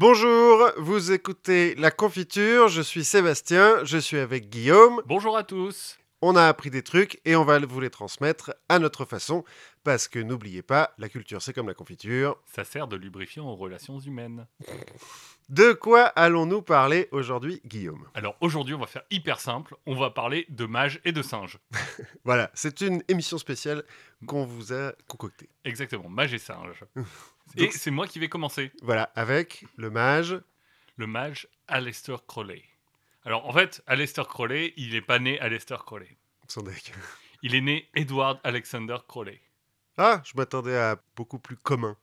Bonjour, vous écoutez La Confiture, je suis Sébastien, je suis avec Guillaume. Bonjour à tous. On a appris des trucs et on va vous les transmettre à notre façon, parce que n'oubliez pas, la culture c'est comme la confiture. Ça sert de lubrifiant aux relations humaines. De quoi allons-nous parler aujourd'hui, Guillaume? Alors aujourd'hui, on va faire hyper simple. On va parler de mages et de singes. Voilà, c'est une émission spéciale qu'on vous a concoctée. Exactement, mages et singes. et c'est moi qui vais commencer. Voilà, avec le mage. Le mage Aleister Crowley. Alors en fait, Aleister Crowley, il n'est pas né Aleister Crowley. Son deck. Il est né Edward Alexander Crowley. Ah, je m'attendais à beaucoup plus commun.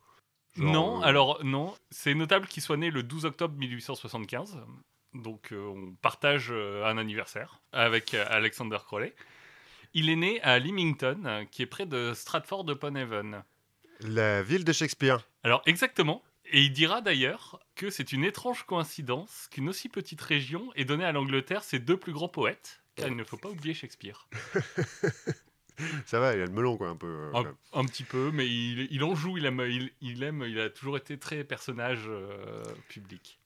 Genre, non, euh, alors non, c'est notable qu'il soit né le 12 octobre 1875. Donc euh, on partage euh, un anniversaire avec Alexander Crowley. Il est né à Leamington, qui est près de Stratford-upon-Avon. La ville de Shakespeare. Alors exactement. Et il dira d'ailleurs que c'est une étrange coïncidence qu'une aussi petite région ait donné à l'Angleterre ses deux plus grands poètes, car il ne faut pas oublier Shakespeare. Ça va, il a le melon, quoi, un peu. euh, Un, petit peu, mais il, il en joue, il aime, il, il aime, il a toujours été très personnage euh, public.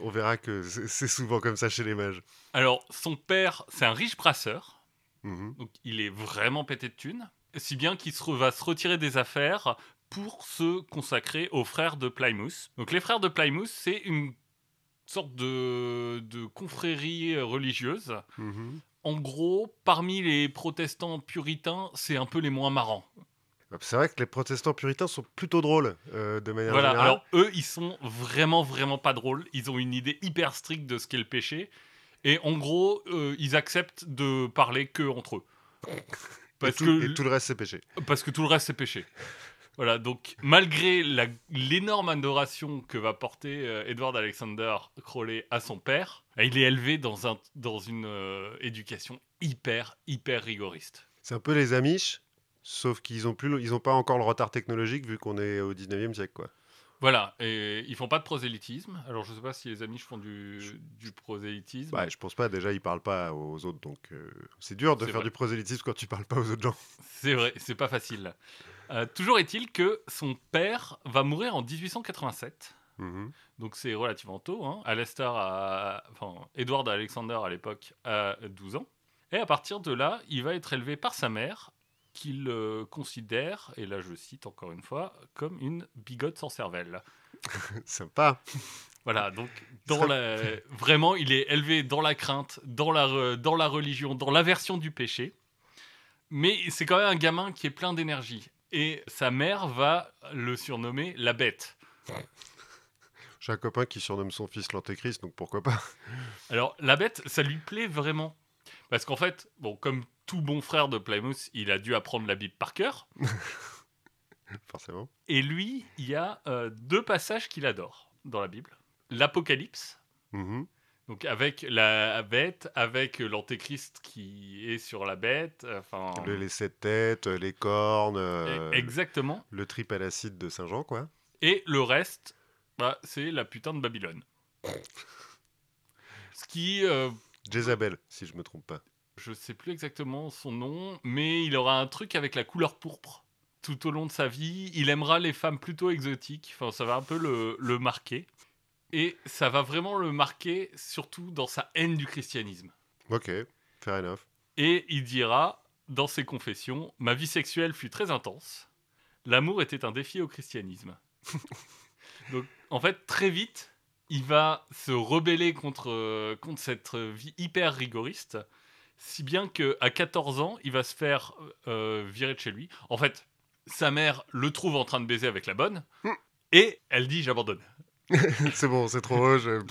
On verra que c'est souvent comme ça chez les mages. Alors, son père, c'est un riche brasseur, Mhm. donc il est vraiment pété de thunes, si bien qu'il se va se retirer des affaires pour se consacrer aux frères de Plymouth. Donc les frères de Plymouth, c'est une sorte de, de confrérie religieuse. Mhm. En gros, parmi les protestants puritains, c'est un peu les moins marrants. C'est vrai que les protestants puritains sont plutôt drôles, euh, de manière Voilà, générale. alors eux, ils sont vraiment, vraiment pas drôles. Ils ont une idée hyper stricte de ce qu'est le péché. Et en gros, euh, ils acceptent de parler que entre eux. et, Parce tout, que, et tout le reste, c'est péché. parce que tout le reste, c'est péché. Voilà, donc malgré l'énorme adoration que va porter euh, Edward Alexander Crowley à son père, il est élevé dans, un, dans une euh, éducation hyper, hyper rigoriste. C'est un peu les Amish, sauf qu'ils n'ont ont pas encore le retard technologique vu qu'on est au 19e siècle, quoi. Voilà, et ils font pas de prosélytisme. Alors je sais pas si les Amish font du, du prosélytisme. Ouais, je pense pas. Déjà, ils parlent pas aux autres, donc euh, c'est dur de faire vrai. du prosélytisme quand tu parles pas aux autres gens. C'est vrai, c'est pas facile. Euh, toujours est-il que son père va mourir en 1887. Mhm. Donc c'est relativement tôt. Hein. Alistair a, enfin, Edward Alexander à l'époque a 12 ans. Et à partir de là, il va être élevé par sa mère, qu'il euh, considère, et là je cite encore une fois, comme une bigote sans cervelle. Sympa. Voilà, donc dans la... vraiment, il est élevé dans la crainte, dans la, re- dans la religion, dans l'aversion du péché. Mais c'est quand même un gamin qui est plein d'énergie. Et sa mère va le surnommer la bête. J'ai un copain qui surnomme son fils l'antéchrist, donc pourquoi pas Alors, la bête, ça lui plaît vraiment. Parce qu'en fait, bon, comme tout bon frère de Plymouth, il a dû apprendre la Bible par cœur. Forcément. Et lui, il y a euh, deux passages qu'il adore dans la Bible. L'Apocalypse, Mhm. donc avec la bête, avec l'antéchrist qui est sur la bête. Enfin, Le- les sept têtes, les cornes, euh, exactement. le trip à l'acide de Saint-Jean, quoi. Et le reste, bah, c'est la putain de Babylone. Ce qui, euh, Jézabel, si je me trompe pas. je sais plus exactement son nom, mais il aura un truc avec la couleur pourpre tout au long de sa vie. Il aimera les femmes plutôt exotiques. Enfin, ça va un peu le, le marquer. Et ça va vraiment le marquer, surtout dans sa haine du christianisme. Ok, fair enough. Et il dira, dans ses confessions, Ma vie sexuelle fut très intense. L'amour était un défi au christianisme. Donc, en fait, très vite, il va se rebeller contre, euh, contre cette vie hyper rigoriste, si bien qu'à 14 ans, il va se faire euh, virer de chez lui. En fait, sa mère le trouve en train de baiser avec la bonne, Hmm. et elle dit J'abandonne. c'est bon, c'est trop je-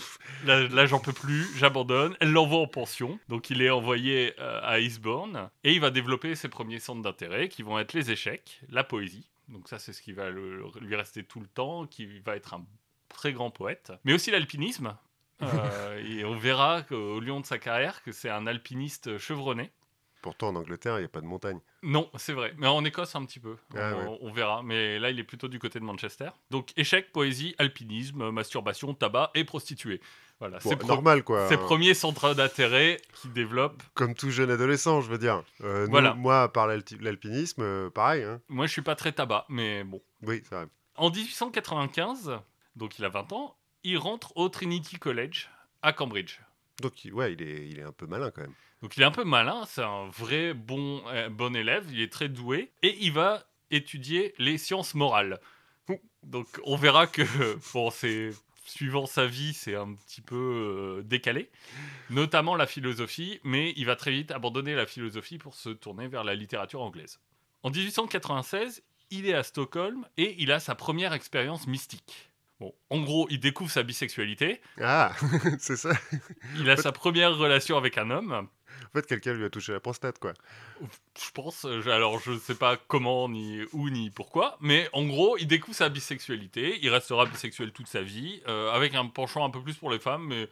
Là, là, j'en peux plus, j'abandonne. Elle l'envoie en pension. Donc, il est envoyé euh, à Eastbourne. Et il va développer ses premiers centres d'intérêt qui vont être les échecs, la poésie. Donc, ça, c'est ce qui va le- lui rester tout le temps, qui va être un très grand poète. Mais aussi l'alpinisme. Euh, et on verra qu'au long de sa carrière que c'est un alpiniste chevronné. Pourtant, en Angleterre, il n'y a pas de montagne. Non, c'est vrai. Mais en Écosse, un petit peu. Ah on, ouais. on verra. Mais là, il est plutôt du côté de Manchester. Donc, échecs, poésie, alpinisme, masturbation, tabac et prostituée. Voilà, Bon, c'est normal, quoi. ses premiers centres d'intérêt qui développent. Comme tout jeune adolescent, je veux dire. Euh, nous, Voilà. moi, par l'alpinisme, euh, pareil. Hein. Moi, je suis pas très tabac, mais bon. Oui, c'est vrai. En 1895, donc il a 20 ans, il rentre au Trinity College à Cambridge. Donc, ouais, il est, il est un peu malin quand même. Donc il est un peu malin, c'est un vrai bon, euh, bon élève, il est très doué, et il va étudier les sciences morales. Donc on verra que, bon, c'est suivant sa vie, c'est un petit peu euh, décalé, notamment la philosophie, mais il va très vite abandonner la philosophie pour se tourner vers la littérature anglaise. En 1896, il est à Stockholm et il a sa première expérience mystique. Bon, en gros, il découvre sa bisexualité, Ah, c'est ça. il a sa première relation avec un homme, En fait, quelqu'un lui a touché la prostate, quoi. Je pense, je- alors je sais pas comment, ni où, ni pourquoi, mais en gros, il découvre sa bisexualité, il restera bisexuel toute sa vie, euh, avec un penchant un peu plus pour les femmes, mais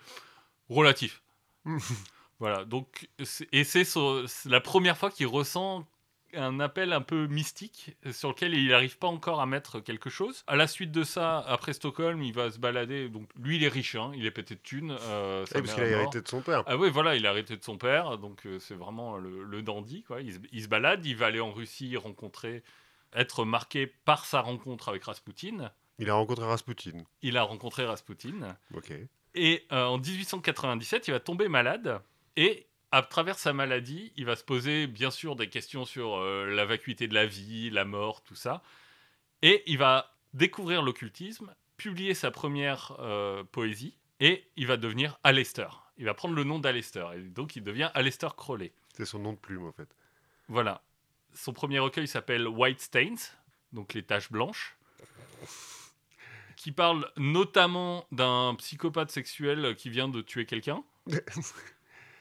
relatif. voilà, donc, et c'est la première fois qu'il ressent un appel un peu mystique sur lequel il n'arrive pas encore à mettre quelque chose. À la suite de ça, après Stockholm, il va se balader. Donc lui, il est riche, hein, il est pété de thunes. euh, parce qu'il a hérité de son père. Ah oui, voilà, il a arrêté de son père, donc euh, c'est vraiment le, le dandy, quoi. Il se, il se balade, il va aller en Russie rencontrer, être marqué par sa rencontre avec Rasputin. Il a rencontré Rasputin. Il a rencontré Rasputin. Ok. Et euh, en 1897, il va tomber malade. Et à travers sa maladie, il va se poser bien sûr des questions sur euh, la vacuité de la vie, la mort, tout ça. Et il va découvrir l'occultisme, publier sa première euh, poésie, et il va devenir Aleister. Il va prendre le nom d'Aleister. Et donc il devient Aleister Crowley. C'est son nom de plume, en fait. Voilà. Son premier recueil s'appelle White Stains, donc les taches blanches, qui parle notamment d'un psychopathe sexuel qui vient de tuer quelqu'un.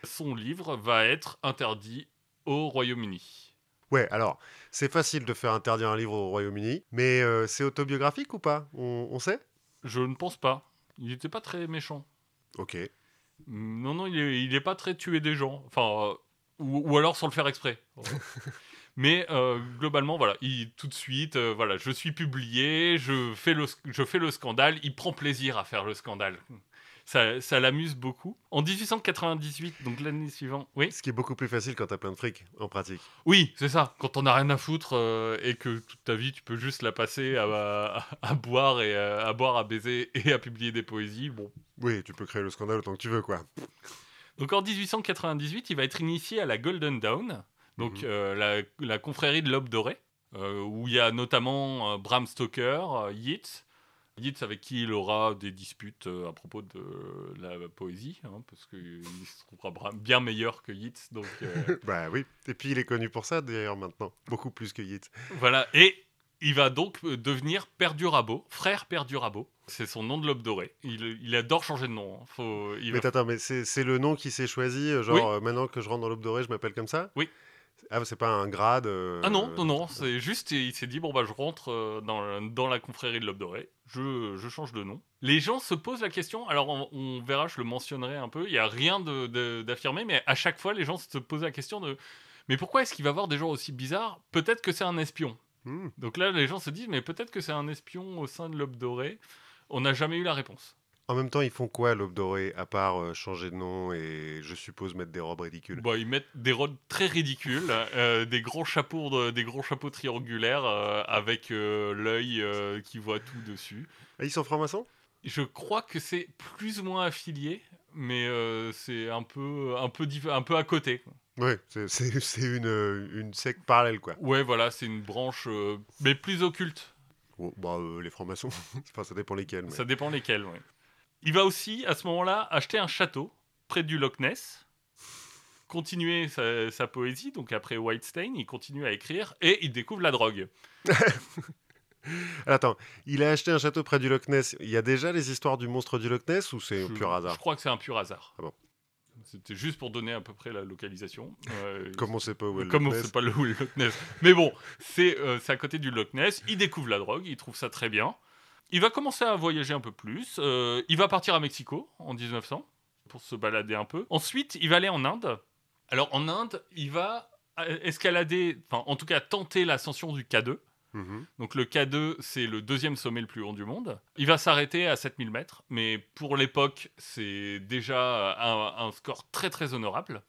Son livre va être interdit au Royaume-Uni. Ouais, alors, c'est facile de faire interdire un livre au Royaume-Uni, mais euh, c'est autobiographique ou pas? On, on sait? Je ne pense pas. Il n'était pas très méchant. Ok. Non, non, il est, il est pas très tué des gens. Enfin, euh, ou, ou alors sans le faire exprès. Mais euh, globalement, voilà, il, tout de suite, voilà, je suis publié, je fais, le, je fais le scandale, il prend plaisir à faire le scandale. Ça, ça l'amuse beaucoup. En 1898, donc l'année suivante, oui, Ce qui est beaucoup plus facile quand t'as plein de fric, en pratique. oui, c'est ça. Quand on n'a rien à foutre euh, et que toute ta vie, tu peux juste la passer à, à- à boire et à, à boire, à baiser et à publier des poésies. Bon, Oui, tu peux créer le scandale autant que tu veux, quoi. Donc en 1898, il va être initié à la Golden Dawn, donc Mhm. euh, la, la confrérie de l'Aube dorée, euh, où il y a notamment euh, Bram Stoker, euh, Yeats, Yeats avec qui il aura des disputes euh, à propos de la poésie, hein, parce qu'il se trouvera bien meilleur que Yeats. Donc euh, bah oui. Et puis il est connu pour ça, d'ailleurs, maintenant. Beaucoup plus que Yeats. voilà, et il va donc euh, devenir Père du Rabot, frère Père du Rabot. C'est son nom de l'Aube dorée. Il, il adore changer de nom. hein. Faut, il va Mais attends, mais c'est le nom qui s'est choisi, genre, Oui. euh, maintenant que je rentre dans l'aube dorée, je m'appelle comme ça? Oui. Ah, c'est pas un grade euh, Ah non, non, non, c'est juste, il s'est dit, bon, bah, je rentre euh, dans, dans la confrérie de l'Aube dorée, je, je change de nom. Les gens se posent la question, alors on, on verra, je le mentionnerai un peu, il n'y a rien d'affirmé, mais à chaque fois, les gens se posent la question de, mais pourquoi est-ce qu'il va voir des gens aussi bizarres? Peut-être que c'est un espion. Hmm. Donc là, les gens se disent, mais peut-être que c'est un espion au sein de l'Aube dorée. On n'a jamais eu la réponse. En même temps, ils font quoi, l'aube dorée, à part euh, changer de nom et, je suppose, mettre des robes ridicules? Bon, ils mettent des robes très ridicules, euh, des grands chapeaux, de- des grands chapeaux triangulaires euh, avec euh, l'œil euh, qui voit tout dessus. Ah, ils sont francs-maçons? Je crois que c'est plus ou moins affilié, mais euh, c'est un peu, un, peu diff- un peu à côté. quoi. Ouais, c'est- une, euh, une secte parallèle, quoi. Ouais, voilà, c'est une branche, euh, mais plus occulte. Oh, bah, euh, les francs-maçons, enfin, ça dépend lesquels. mais- Ça dépend lesquels, ouais. Il va aussi, à ce moment-là, acheter un château près du Loch Ness, continuer sa, sa poésie, donc après Whitestein, il continue à écrire, et il découvre la drogue. Attends, il a acheté un château près du Loch Ness. Il y a déjà les histoires du monstre du Loch Ness ou c'est un pur hasard? Je crois que c'est un pur hasard. Ah bon. C'était juste pour donner à peu près la localisation. Euh, Comme on sait pas où est le Comme on Loch sait Ness. pas le où est le Loch Ness. Mais bon, c'est euh, c'est à côté du Loch Ness. Il découvre la drogue, il trouve ça très bien. Il va commencer à voyager un peu plus. Euh, il va partir à Mexico en 1900 pour se balader un peu. Ensuite, il va aller en Inde. Alors en Inde, il va euh, escalader, enfin en tout cas tenter l'ascension du K2. Mhm. Donc le K2, c'est le deuxième sommet le plus haut du monde. Il va s'arrêter à 7000 mètres, mais pour l'époque, c'est déjà un, un score très très honorable.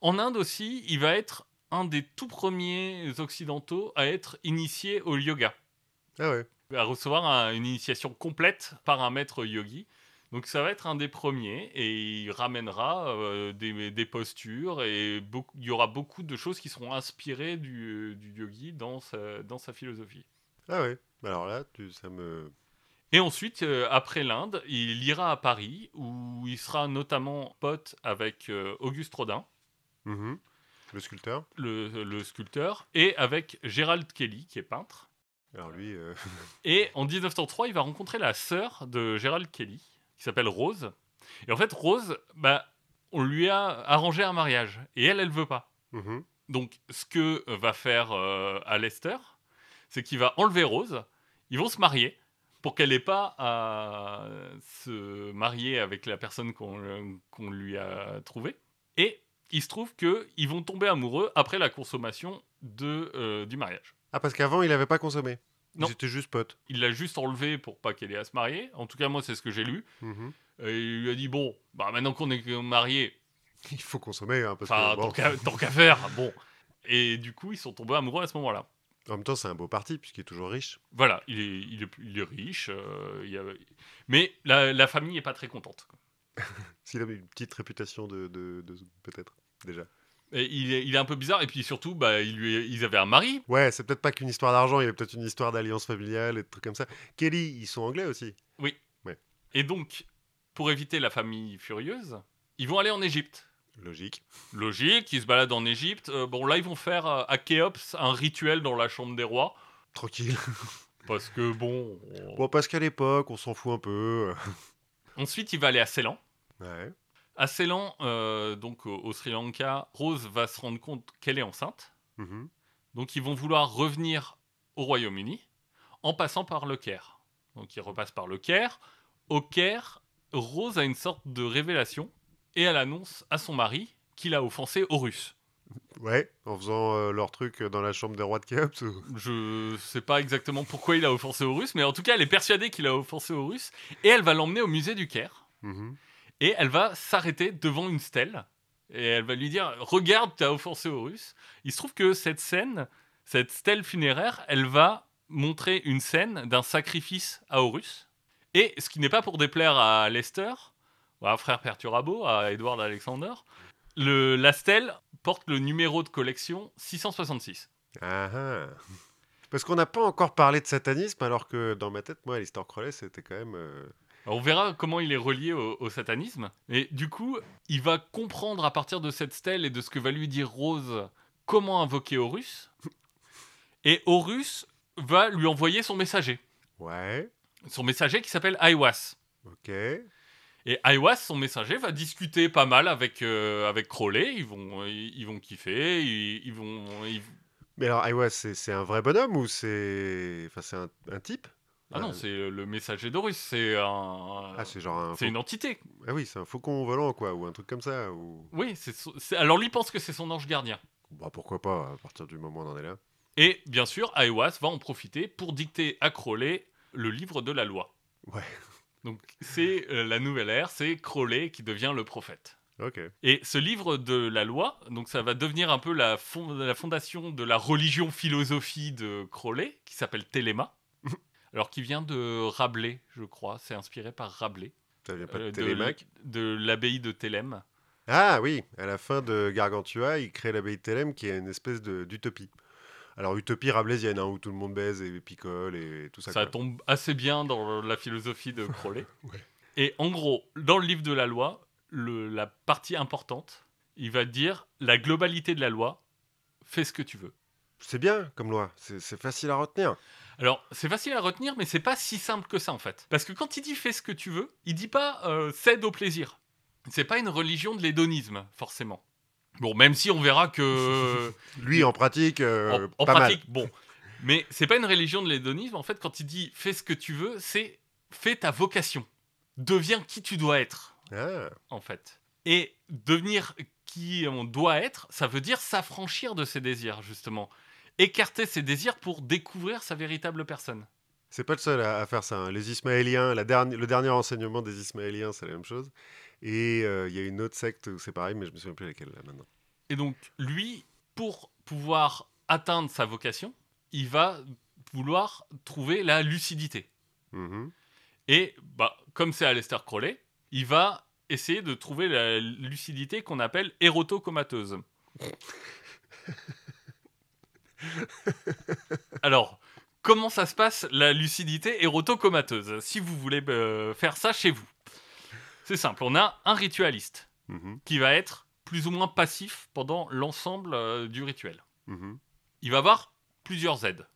En Inde aussi, il va être un des tout premiers occidentaux à être initié au yoga, Ah ouais. À recevoir un- une initiation complète par un maître yogi. Donc ça va être un des premiers et il ramènera euh, des, des postures et beaucoup- il y aura beaucoup de choses qui seront inspirées du, du yogi dans sa, dans sa philosophie. Ah ouais. Alors là, tu, ça me. Et ensuite, euh, après l'Inde, il ira à Paris où il sera notamment pote avec euh, Auguste Rodin, Mhm. Le sculpteur. le, le sculpteur, et avec Gérald Kelly qui est peintre. Alors lui, euh, Et en 1903, il va rencontrer la sœur de Gérald Kelly, qui s'appelle Rose. Et en fait, Rose, bah, on lui a arrangé un mariage. Et elle, elle veut pas. mhm. Donc, ce que va faire euh, Alester, c'est qu'il va enlever Rose. Ils vont se marier pour qu'elle n'ait pas à se marier avec la personne qu'on qu'on lui a trouvée. Et il se trouve qu'ils vont tomber amoureux après la consommation de, euh, du mariage. Ah, parce qu'avant, il n'avait pas consommé. Non. Ils étaient juste potes. Il l'a juste enlevé pour pas qu'elle ait à se marier. En tout cas, moi, c'est ce que j'ai lu. Mhm. Et il lui a dit bon, bah maintenant qu'on est mariés, Il faut consommer, hein, parce enfin que bon, tant qu'à- faire, bon. Et du coup, ils sont tombés amoureux à ce moment-là. en même temps, c'est un beau parti puisqu'il est toujours riche. Voilà, il est, il est, il est riche, euh, il y a- mais la, la famille est pas très contente. S'il avait une petite réputation de, de, de- peut-être déjà. Et il, est, il est un peu bizarre, et puis surtout, bah, il lui, ils avaient un mari. Ouais, c'est peut-être pas qu'une histoire d'argent, il y a peut-être une histoire d'alliance familiale et de trucs comme ça. Kelly, ils sont anglais aussi. Et donc, pour éviter la famille furieuse, ils vont aller en Égypte. Logique. Logique, ils se baladent en Égypte. Euh, bon, là, ils vont faire euh, à Khéops un rituel dans la chambre des rois. Tranquille. Parce que bon. on- Bon, parce qu'à l'époque, on s'en fout un peu. Ensuite, il va aller à Ceylan. Ouais. À Ceylan, euh, donc au, au Sri Lanka, Rose va se rendre compte qu'elle est enceinte. Mhm. Donc, ils vont vouloir revenir au Royaume-Uni en passant par le Caire. Donc, ils repassent par le Caire. Au Caire, Rose a une sorte de révélation et elle annonce à son mari qu'il a offensé Horus. Ouais, en faisant euh, leur truc dans la chambre des rois de Khéops. ou- Je sais pas exactement pourquoi il a offensé Horus, mais en tout cas, elle est persuadée qu'il a offensé Horus et elle va l'emmener au musée du Caire. Mhm. Et elle va s'arrêter devant une stèle. Et elle va lui dire Regarde, tu as offensé Horus. Il se trouve que cette scène, cette stèle funéraire, elle va montrer une scène d'un sacrifice à Horus. Et ce qui n'est pas pour déplaire à Lester, à Frère Perturabo, à Edward Alexander, le, la stèle porte le numéro de collection 666. Ah ah. Parce qu'on n'a pas encore parlé de satanisme, alors que dans ma tête, moi, Alistair Crowley, c'était quand même. euh, Alors, on verra comment il est relié au, au satanisme. Et du coup, il va comprendre à partir de cette stèle et de ce que va lui dire Rose comment invoquer Horus. Et Horus va lui envoyer son messager. Ouais, Son messager qui s'appelle Aiwas. ok. Et Aiwas, son messager, va discuter pas mal avec, euh, avec Crowley. Ils vont, ils, ils vont kiffer. Ils, ils vont, ils- Mais alors, Iowa, c'est c'est un vrai bonhomme ou c'est. Enfin, c'est un, un type? Ah non, Euh, c'est le messager d'Horus. C'est un. Ah, c'est genre un. c'est une entité. Ah oui, c'est un faucon volant, quoi, ou un truc comme ça. Ou... Oui, c'est son- alors lui pense que c'est son ange gardien. Bah, pourquoi pas, à partir du moment où on en est là. Et bien sûr, Aiwas va en profiter pour dicter à Crowley le livre de la loi. Ouais. Donc c'est euh, la nouvelle ère, c'est Crowley qui devient le prophète. Ok. Et ce livre de la loi, donc ça va devenir un peu la, fond- la fondation de la religion philosophie de Crowley, qui s'appelle Téléma. Alors qui vient de Rabelais, je crois, c'est inspiré par Rabelais, Ça vient pas de euh, Télémaque de l'abbaye de Thélème. Ah oui, à la fin de Gargantua, il crée l'abbaye de Thélème qui est une espèce d'utopie. Alors, utopie rabelaisienne, hein, où tout le monde baise et picole et tout ça. Ça quoi. tombe assez bien dans la philosophie de Crowley. Ouais. Et en gros, dans le livre de la loi, le- la partie importante, il va dire la globalité de la loi, fais ce que tu veux. C'est bien comme loi, c'est facile à retenir. Alors, c'est facile à retenir, mais c'est pas si simple que ça en fait. Parce que quand il dit fais ce que tu veux, il dit pas euh, cède au plaisir. C'est pas une religion de l'hédonisme, forcément. Bon, même si on verra que. Lui, en pratique, euh, en, en pas pratique, bon. Mais c'est pas une religion de l'hédonisme. En fait, quand il dit fais ce que tu veux, c'est fais ta vocation. Deviens qui tu dois être. Ah, en fait. Et devenir qui on doit être, ça veut dire s'affranchir de ses désirs, justement. Écarter ses désirs pour découvrir sa véritable personne. c'est pas le seul à, à faire ça. hein. Les Ismaéliens, la le dernier enseignement des Ismaéliens, c'est la même chose. Et euh, il y a une autre secte où c'est pareil, mais je me souviens plus laquelle là maintenant. Et donc, lui, pour pouvoir atteindre sa vocation, il va vouloir trouver la lucidité. Mhm. Et bah, comme c'est Aleister Crowley, il va essayer de trouver la lucidité qu'on appelle érotocomateuse. Alors, comment ça se passe la lucidité érotocomateuse? Si vous voulez euh, faire ça chez vous, c'est simple. On a un ritualiste Mhm, qui va être plus ou moins passif pendant l'ensemble euh, du rituel. mhm. Il va avoir plusieurs aides.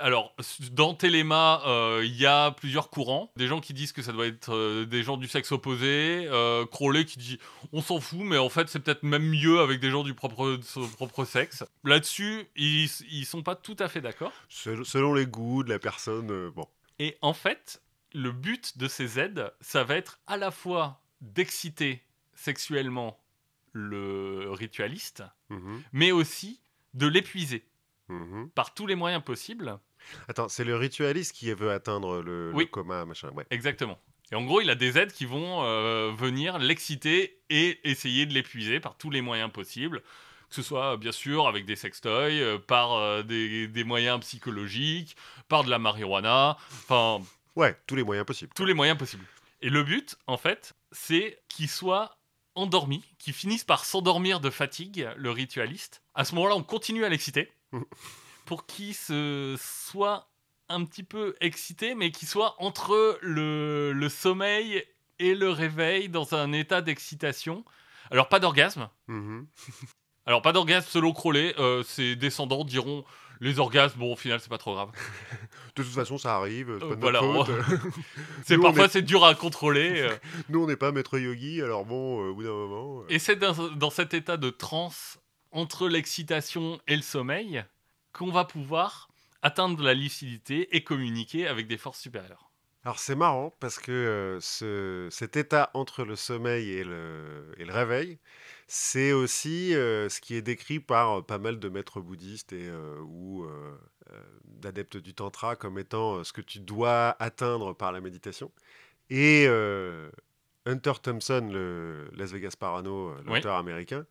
Alors, dans Téléma, euh, il y a plusieurs courants. Des gens qui disent que ça doit être euh, des gens du sexe opposé. Euh, Crowley qui dit on s'en fout, mais en fait, c'est peut-être même mieux avec des gens du propre, de son propre sexe. Là-dessus, ils, ils sont pas tout à fait d'accord. Sel- Selon les goûts de la personne, bon. Et en fait, le but de ces aides, ça va être à la fois d'exciter sexuellement le ritualiste, Mhm, mais aussi de l'épuiser mhm. par tous les moyens possibles. Attends, c'est le ritualiste qui veut atteindre le, le Oui. coma, machin. Ouais. Exactement. Et en gros, il a des aides qui vont euh, venir l'exciter et essayer de l'épuiser par tous les moyens possibles. Que ce soit, bien sûr, avec des sextoys, euh, par euh, des, des moyens psychologiques, par de la marijuana, enfin, Ouais, tous les moyens possibles. tous les moyens possibles. Et le but, en fait, c'est qu'il soit endormi, qu'il finisse par s'endormir de fatigue, le ritualiste. À ce moment-là, on continue à l'exciter pour qu'il se soit un petit peu excité, mais qu'il soit entre le, le sommeil et le réveil dans un état d'excitation. Alors, pas d'orgasme. Mhm. Alors, pas d'orgasme selon Crowley. euh, ses descendants diront les orgasmes, bon, au final, c'est pas trop grave. De toute façon, ça arrive. C'est Euh, voilà, on- parfois est- c'est dur à contrôler. euh. Nous, on n'est pas maître yogi, alors bon, euh, au bout d'un moment. euh, Et c'est dans, dans cet état de transe entre l'excitation et le sommeil qu'on va pouvoir atteindre la lucidité et communiquer avec des forces supérieures. Alors c'est marrant parce que euh, ce- cet état entre le sommeil et le, et le réveil, c'est aussi euh, ce qui est décrit par euh, pas mal de maîtres bouddhistes et, ou d'adeptes du tantra comme étant ce que tu dois atteindre par la méditation. Et Hunter Thompson, le Las Vegas Parano, euh, Oui. l'auteur américain,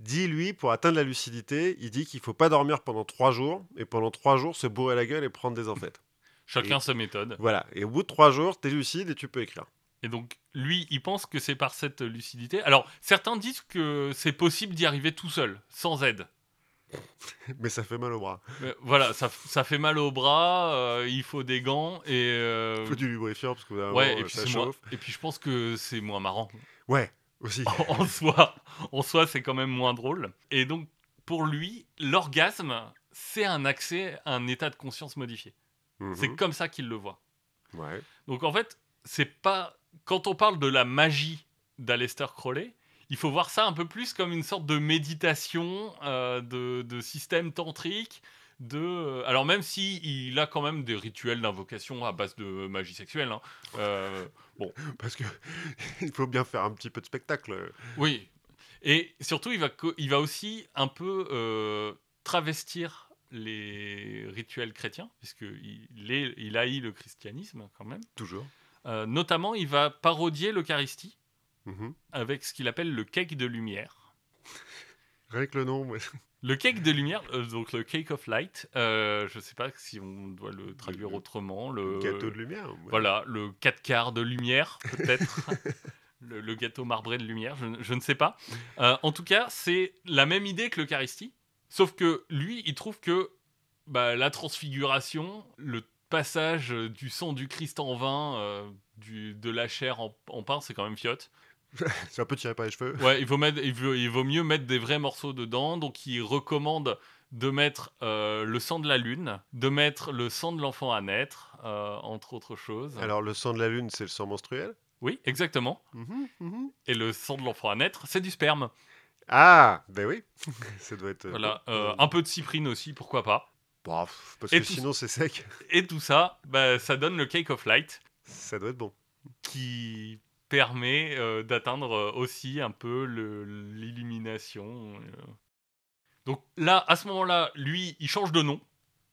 dit lui, pour atteindre la lucidité, il dit qu'il faut pas dormir pendant trois jours et pendant trois jours se bourrer la gueule et prendre des amphetamines. Chacun sa méthode. Voilà, et au bout de trois jours, tu es lucide et tu peux écrire. Et donc, lui, il pense que c'est par cette lucidité. Alors, certains disent que c'est possible d'y arriver tout seul, sans aide. Mais ça fait mal au bras. Mais voilà, ça, ça fait mal au bras, euh, il faut des gants et. euh, Il faut du lubrifiant parce que ouais, et euh, puis, ça moins- chauffe. et puis je pense que c'est moins marrant. Ouais, aussi. en soi, en soi c'est quand même moins drôle. Et donc, pour lui, l'orgasme, c'est un accès à un état de conscience modifié. Mhm. C'est comme ça qu'il le voit. Ouais. Donc, en fait, c'est pas. Quand on parle de la magie d'Aleister Crowley, il faut voir ça un peu plus comme une sorte de méditation, euh, de, de système tantrique. De... euh, Alors, même si il a quand même des rituels d'invocation à base de magie sexuelle, hein, euh, Parce que il faut bien faire un petit peu de spectacle. Oui. Et surtout, il va, il va aussi un peu euh, travestir les rituels chrétiens, puisqu'il il haït le christianisme quand même. Toujours. Euh, notamment, il va parodier l'Eucharistie Mhm. avec ce qu'il appelle le cake de lumière. Rien que le nom. ouais. Le cake de lumière, euh, donc le cake of light, euh, je ne sais pas si on doit le traduire Le- autrement. Le Gâteau de lumière. ouais. Voilà, le 4 quarts de lumière, peut-être. le, le gâteau marbré de lumière, je, ne- je ne sais pas. Euh, en tout cas, c'est la même idée que l'Eucharistie, sauf que lui, il trouve que bah, la transfiguration, le passage du sang du Christ en vin, du, de la chair en, en pain, c'est quand même fiotte. C'est un peu tiré par les cheveux. Ouais, il vaut, mettre, il, vaut, il vaut mieux mettre des vrais morceaux dedans, donc il recommande de mettre euh, le sang de la lune, de mettre le sang de l'enfant à naître, euh, entre autres choses. Alors le sang de la lune, c'est le sang menstruel? Oui, exactement. Mhm, mhm. Et le sang de l'enfant à naître, c'est du sperme. Ah, ben oui. ça doit être. Voilà, euh, un peu de cyprine aussi, pourquoi pas. pff, parce Et que sinon c'est sec. Et tout ça, bah, ça donne le cake of light, Ça doit être bon. qui permet euh, d'atteindre euh, aussi un peu l'illumination. euh. Donc là, à ce moment-là, lui, il change de nom.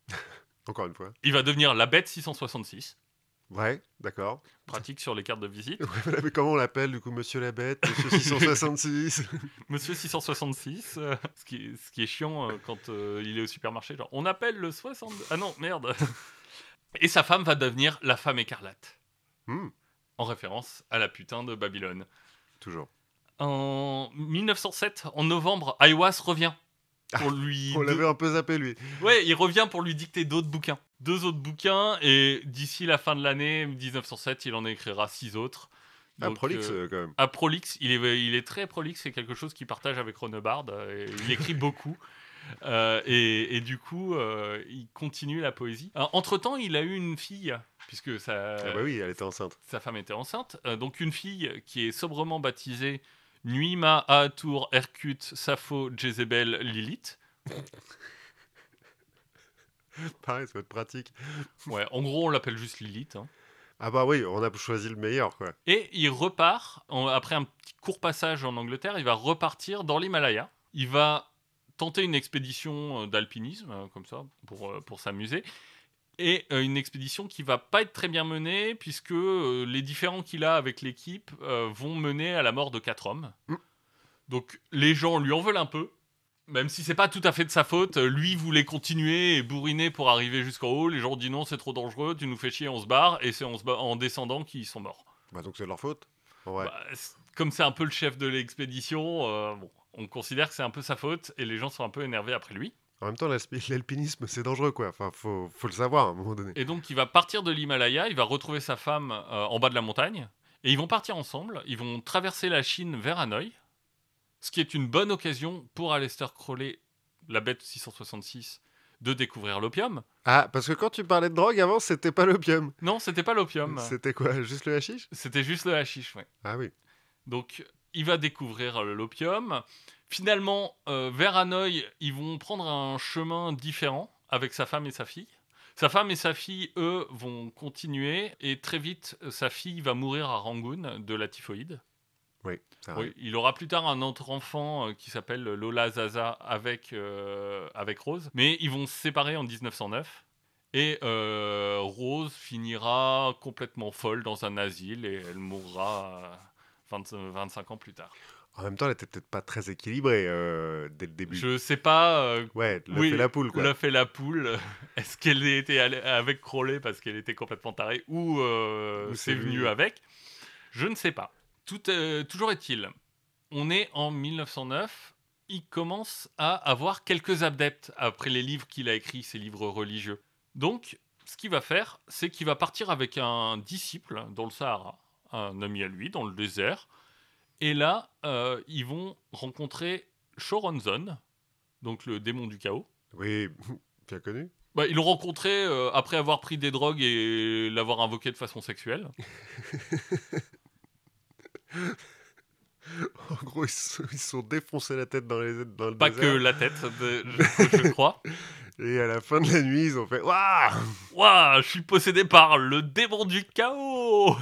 Encore une fois. Il va devenir la bête 666, Ouais, d'accord. pratique sur les cartes de visite. Ouais, mais comment on l'appelle du coup, Monsieur la Bête, Monsieur 666 Monsieur 666, euh, ce, qui est, ce qui est chiant euh, quand euh, il est au supermarché, genre on appelle le 62. Ah non, merde Et sa femme va devenir la femme écarlate. Hmm. En référence à la putain de Babylone. Toujours. En 1907, en novembre, Aiwas revient pour lui. On l'avait un peu zappé, lui. Ouais, il revient pour lui dicter d'autres bouquins. Deux autres bouquins, et d'ici la fin de l'année 1907, il en écrira six autres. Ah, Donc, prolixe, euh, euh, quand même. à prolixe, il est, il est très prolixe, c'est quelque chose qu'il partage avec Ronebard. euh, il écrit beaucoup. Euh, et, et du coup, il continue la poésie. entre temps, il a eu une fille, puisque sa, Ah bah oui, elle était enceinte. sa femme était enceinte. Euh, donc, une fille qui est sobrement baptisée Nuima, Aatur, Erkut, Sappho, Jezebel, Lilith. Pareil, ça va être pratique. Ouais, en gros, on l'appelle juste Lilith. hein. Ah bah oui, on a choisi le meilleur, quoi. Et il repart, en- après un petit court passage en Angleterre, il va repartir dans l'Himalaya. Il va tenter une expédition euh, d'alpinisme, euh, comme ça, pour, euh, pour s'amuser. Et euh, une expédition qui va pas être très bien menée, puisque euh, les différends qu'il a avec l'équipe euh, vont mener à la mort de quatre hommes. Mm. Donc les gens lui en veulent un peu. Même si c'est pas tout à fait de sa faute, lui voulait continuer et bourriner pour arriver jusqu'en haut. Les gens dit non, c'est trop dangereux, tu nous fais chier, on se barre. Et c'est en, se ba- en descendant qu'ils sont morts. Bah donc c'est de leur faute. Ouais. Bah, comme c'est un peu le chef de l'expédition, euh, bon, on considère que c'est un peu sa faute et les gens sont un peu énervés après lui. En même temps, l'alpi- l'alpinisme, c'est dangereux, quoi. Enfin, faut, faut le savoir à un moment donné. Et donc il va partir de l'Himalaya, il va retrouver sa femme euh, en bas de la montagne et ils vont partir ensemble. Ils vont traverser la Chine vers Hanoï, ce qui est une bonne occasion pour Aleister Crowley, la bête 666, de découvrir l'opium. Ah, parce que quand tu parlais de drogue avant, c'était pas l'opium. Non, c'était pas l'opium, C'était quoi Juste le hashish? C'était juste le hashish, ouais. Ah oui. Donc, il va découvrir euh, l'opium. Finalement, euh, vers Hanoï, ils vont prendre un chemin différent avec sa femme et sa fille. Sa femme et sa fille, eux, vont continuer et très vite, euh, sa fille va mourir à Rangoon de la typhoïde. Oui, ça Oui, il aura plus tard un autre enfant euh, qui s'appelle Lola Zaza avec, euh, avec Rose, mais ils vont se séparer en 1909. Et euh, Rose finira complètement folle dans un asile et elle mourra euh, 20 25 ans plus tard. En même temps, elle était peut-être pas très équilibrée euh, dès le début. Je sais pas. euh, Ouais, oui, fait la poule, quoi. l'a fait la poule. Est-ce qu'elle était avec Crowley parce qu'elle était complètement tarée ou euh, Ou c'est venu avec? Je ne sais pas. Tout, euh, toujours est-il, on est en 1909. Il commence à avoir quelques adeptes après les livres qu'il a écrits, ses livres religieux. Donc, ce qu'il va faire, c'est qu'il va partir avec un disciple dans le Sahara, un ami à lui, dans le désert. Et là, euh, ils vont rencontrer Shoronzon, donc le démon du chaos. Oui, bien connu. Bah, ils l'ont rencontré euh, après avoir pris des drogues et l'avoir invoqué de façon sexuelle. En gros, ils se sont, ils se sont défoncés la tête dans, les, dans le Pas que la tête, de- je, je crois. Et à la fin de la nuit, ils ont fait Waouh Waouh, je suis possédé par le démon du chaos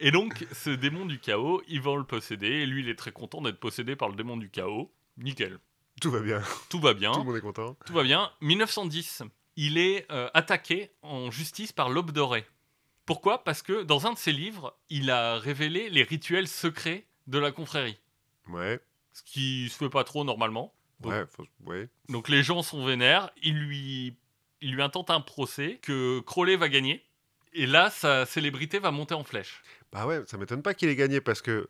Et donc, ce démon du chaos, ils vont le posséder. Et lui, il est très content d'être possédé par le démon du chaos. Nickel. Tout va bien. Tout va bien. Tout le monde est content. Tout va bien. 1910, il est euh, attaqué en justice par l'Aube dorée. Pourquoi? Parce que dans un de ses livres, il a révélé les rituels secrets de la confrérie. Ouais, Ce qui se fait pas trop normalement. Donc, ouais, faut- ouais. donc les gens sont vénères. Il lui, il lui intente un procès que Crowley va gagner. Et là, sa célébrité va monter en flèche. Bah ouais, ça m'étonne pas qu'il ait gagné parce que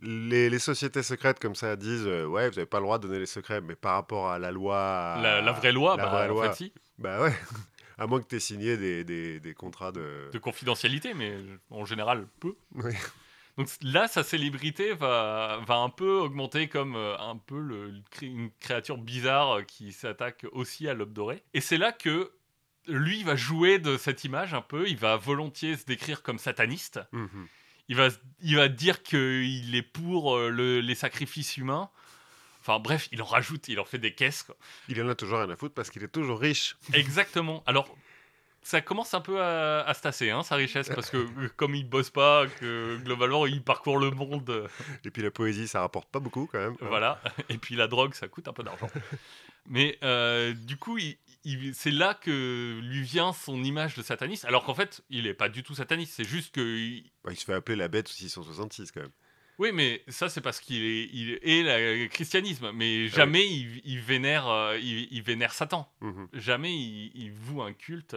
les, les sociétés secrètes comme ça disent euh, ouais, vous avez pas le droit de donner les secrets, mais par rapport à la loi. La, la vraie loi, la bah, vraie en loi. fait, si, Bah ouais. À moins que tu aies signé des, des, des contrats de. de confidentialité, mais en général, peu. Oui. Donc là, sa célébrité va, va un peu augmenter comme euh, un peu le- une créature bizarre euh, qui s'attaque aussi à l'aube dorée. Et c'est là que lui va jouer de cette image un peu. Il va volontiers se décrire comme sataniste. Mhm. Il va, il va dire qu'il est pour euh, le- les sacrifices humains. Enfin bref, il en rajoute, il en fait des caisses. quoi. Il en a toujours rien à foutre parce qu'il est toujours riche. Exactement. Alors, ça commence un peu à, à se tasser, hein, sa richesse, parce que euh, comme il bosse pas, que globalement il parcourt le monde, euh, Et puis la poésie, ça rapporte pas beaucoup quand même. voilà. Et puis la drogue, ça coûte un peu d'argent. Mais euh, du coup, il- c'est là que lui vient son image de sataniste, alors qu'en fait, il est pas du tout sataniste. C'est juste que, il- Bah, il se fait appeler la bête 666 quand même. oui, mais ça c'est parce qu'il est, il est le christianisme, mais jamais il, il vénère, euh, il, il vénère Satan. Mhm. Jamais il, il voue un culte.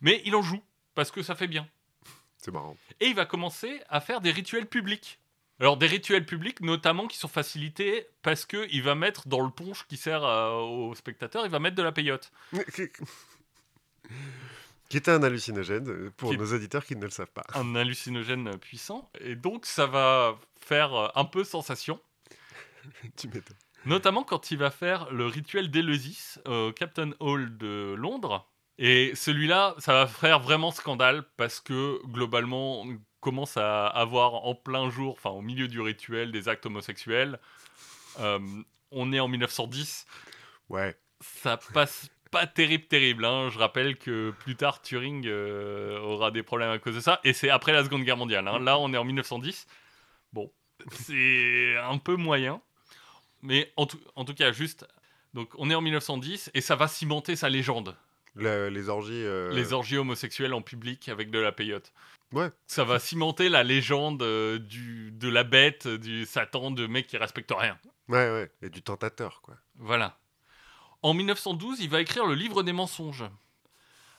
Mais il en joue, parce que ça fait bien. C'est marrant. Et il va commencer à faire des rituels publics. Alors des rituels publics notamment qui sont facilités parce que il va mettre dans le punch qui sert à- aux spectateurs, il va mettre de la peyote. qui était un hallucinogène euh, pour Qui- nos auditeurs qui ne le savent pas. un hallucinogène puissant. Et donc, ça va faire euh, un peu sensation. tu m'étonnes. Notamment quand il va faire le rituel d'Eleusis au Captain Hall de Londres. Et celui-là, ça va faire vraiment scandale parce que globalement, commence à avoir en plein jour, enfin au milieu du rituel, des actes homosexuels. Euh, on est en 1910. Ouais. Ça passe pas terrible, terrible. hein. Je rappelle que plus tard, Turing euh, aura des problèmes à cause de ça. Et c'est après la Seconde Guerre mondiale. hein. Là, on est en 1910. Bon, c'est un peu moyen. Mais en tout, en tout cas, juste. Donc, on est en 1910 et ça va cimenter sa légende. Le- les orgies. euh, Les orgies homosexuelles en public avec de la peyote. Ouais. Ça va cimenter la légende euh, du, de la bête, du Satan, de mec qui respecte rien. Ouais, ouais. Et du tentateur, quoi. Voilà. En 1912, il va écrire le livre des mensonges.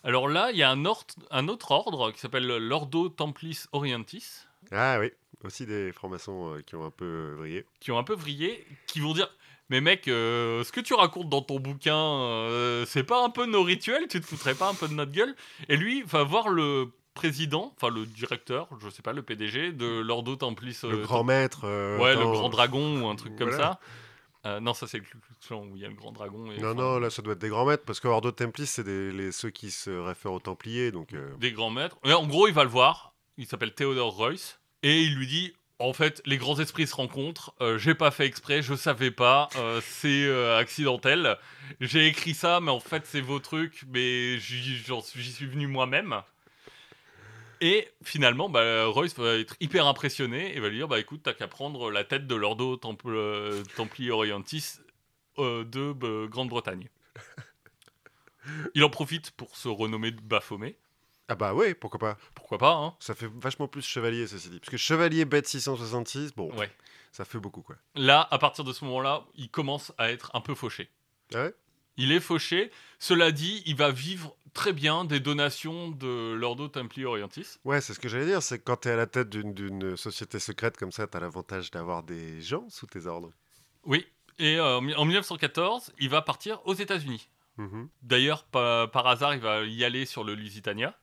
Alors là, il y a un, or- un autre ordre qui s'appelle l'Ordo Templis Orientis, Ah oui. Aussi des francs-maçons euh, qui ont un peu euh, vrillé. qui ont un peu vrillé, qui vont dire Mais mec, euh, ce que tu racontes dans ton bouquin, euh, c'est pas un peu nos rituels Tu te foutrais pas un peu de notre gueule? Et lui va voir le président, enfin le directeur, je sais pas, le PDG de l'Ordo Templis. Le euh, grand maître. euh, Ouais, le grand dragon ou un truc comme ça. Euh, non, ça c'est le Klan où il y a le grand dragon. Et, Non, enfin, non, là, ça doit être des grands maîtres, parce que Ordo Templis, c'est les, ceux qui se réfèrent aux Templiers, donc... des grands maîtres. Et en gros, il va le voir. Il s'appelle Theodore Royce. Et il lui dit En fait, les grands esprits se rencontrent. euh, J'ai pas fait exprès, je savais pas. euh, c'est euh, accidentel. J'ai écrit ça, mais en fait, c'est vos trucs. Mais j'y suis venu moi-même. Et finalement, bah, Royce va être hyper impressionné et va lui dire Bah écoute, t'as qu'à prendre la tête de l'Ordo Temple, euh, Templi Orientis euh, de euh, Grande-Bretagne. Il en profite pour se renommer Baphomet. Ah bah ouais, pourquoi pas Pourquoi pas, hein Ça fait vachement plus chevalier, ceci dit. Parce que chevalier bête 666, bon, Ouais. ça fait beaucoup, quoi. Là, à partir de ce moment-là, il commence à être un peu fauché. Ah ouais? Il est fauché. Cela dit, il va vivre très bien des donations de l'Ordo Templi Orientis. Ouais, c'est ce que j'allais dire, c'est quand t'es à la tête d'une- société secrète comme ça, t'as l'avantage d'avoir des gens sous tes ordres. Oui. Et euh, en 1914, il va partir aux États-Unis. Mhm. D'ailleurs, pa- par hasard, il va y aller sur le Lusitania,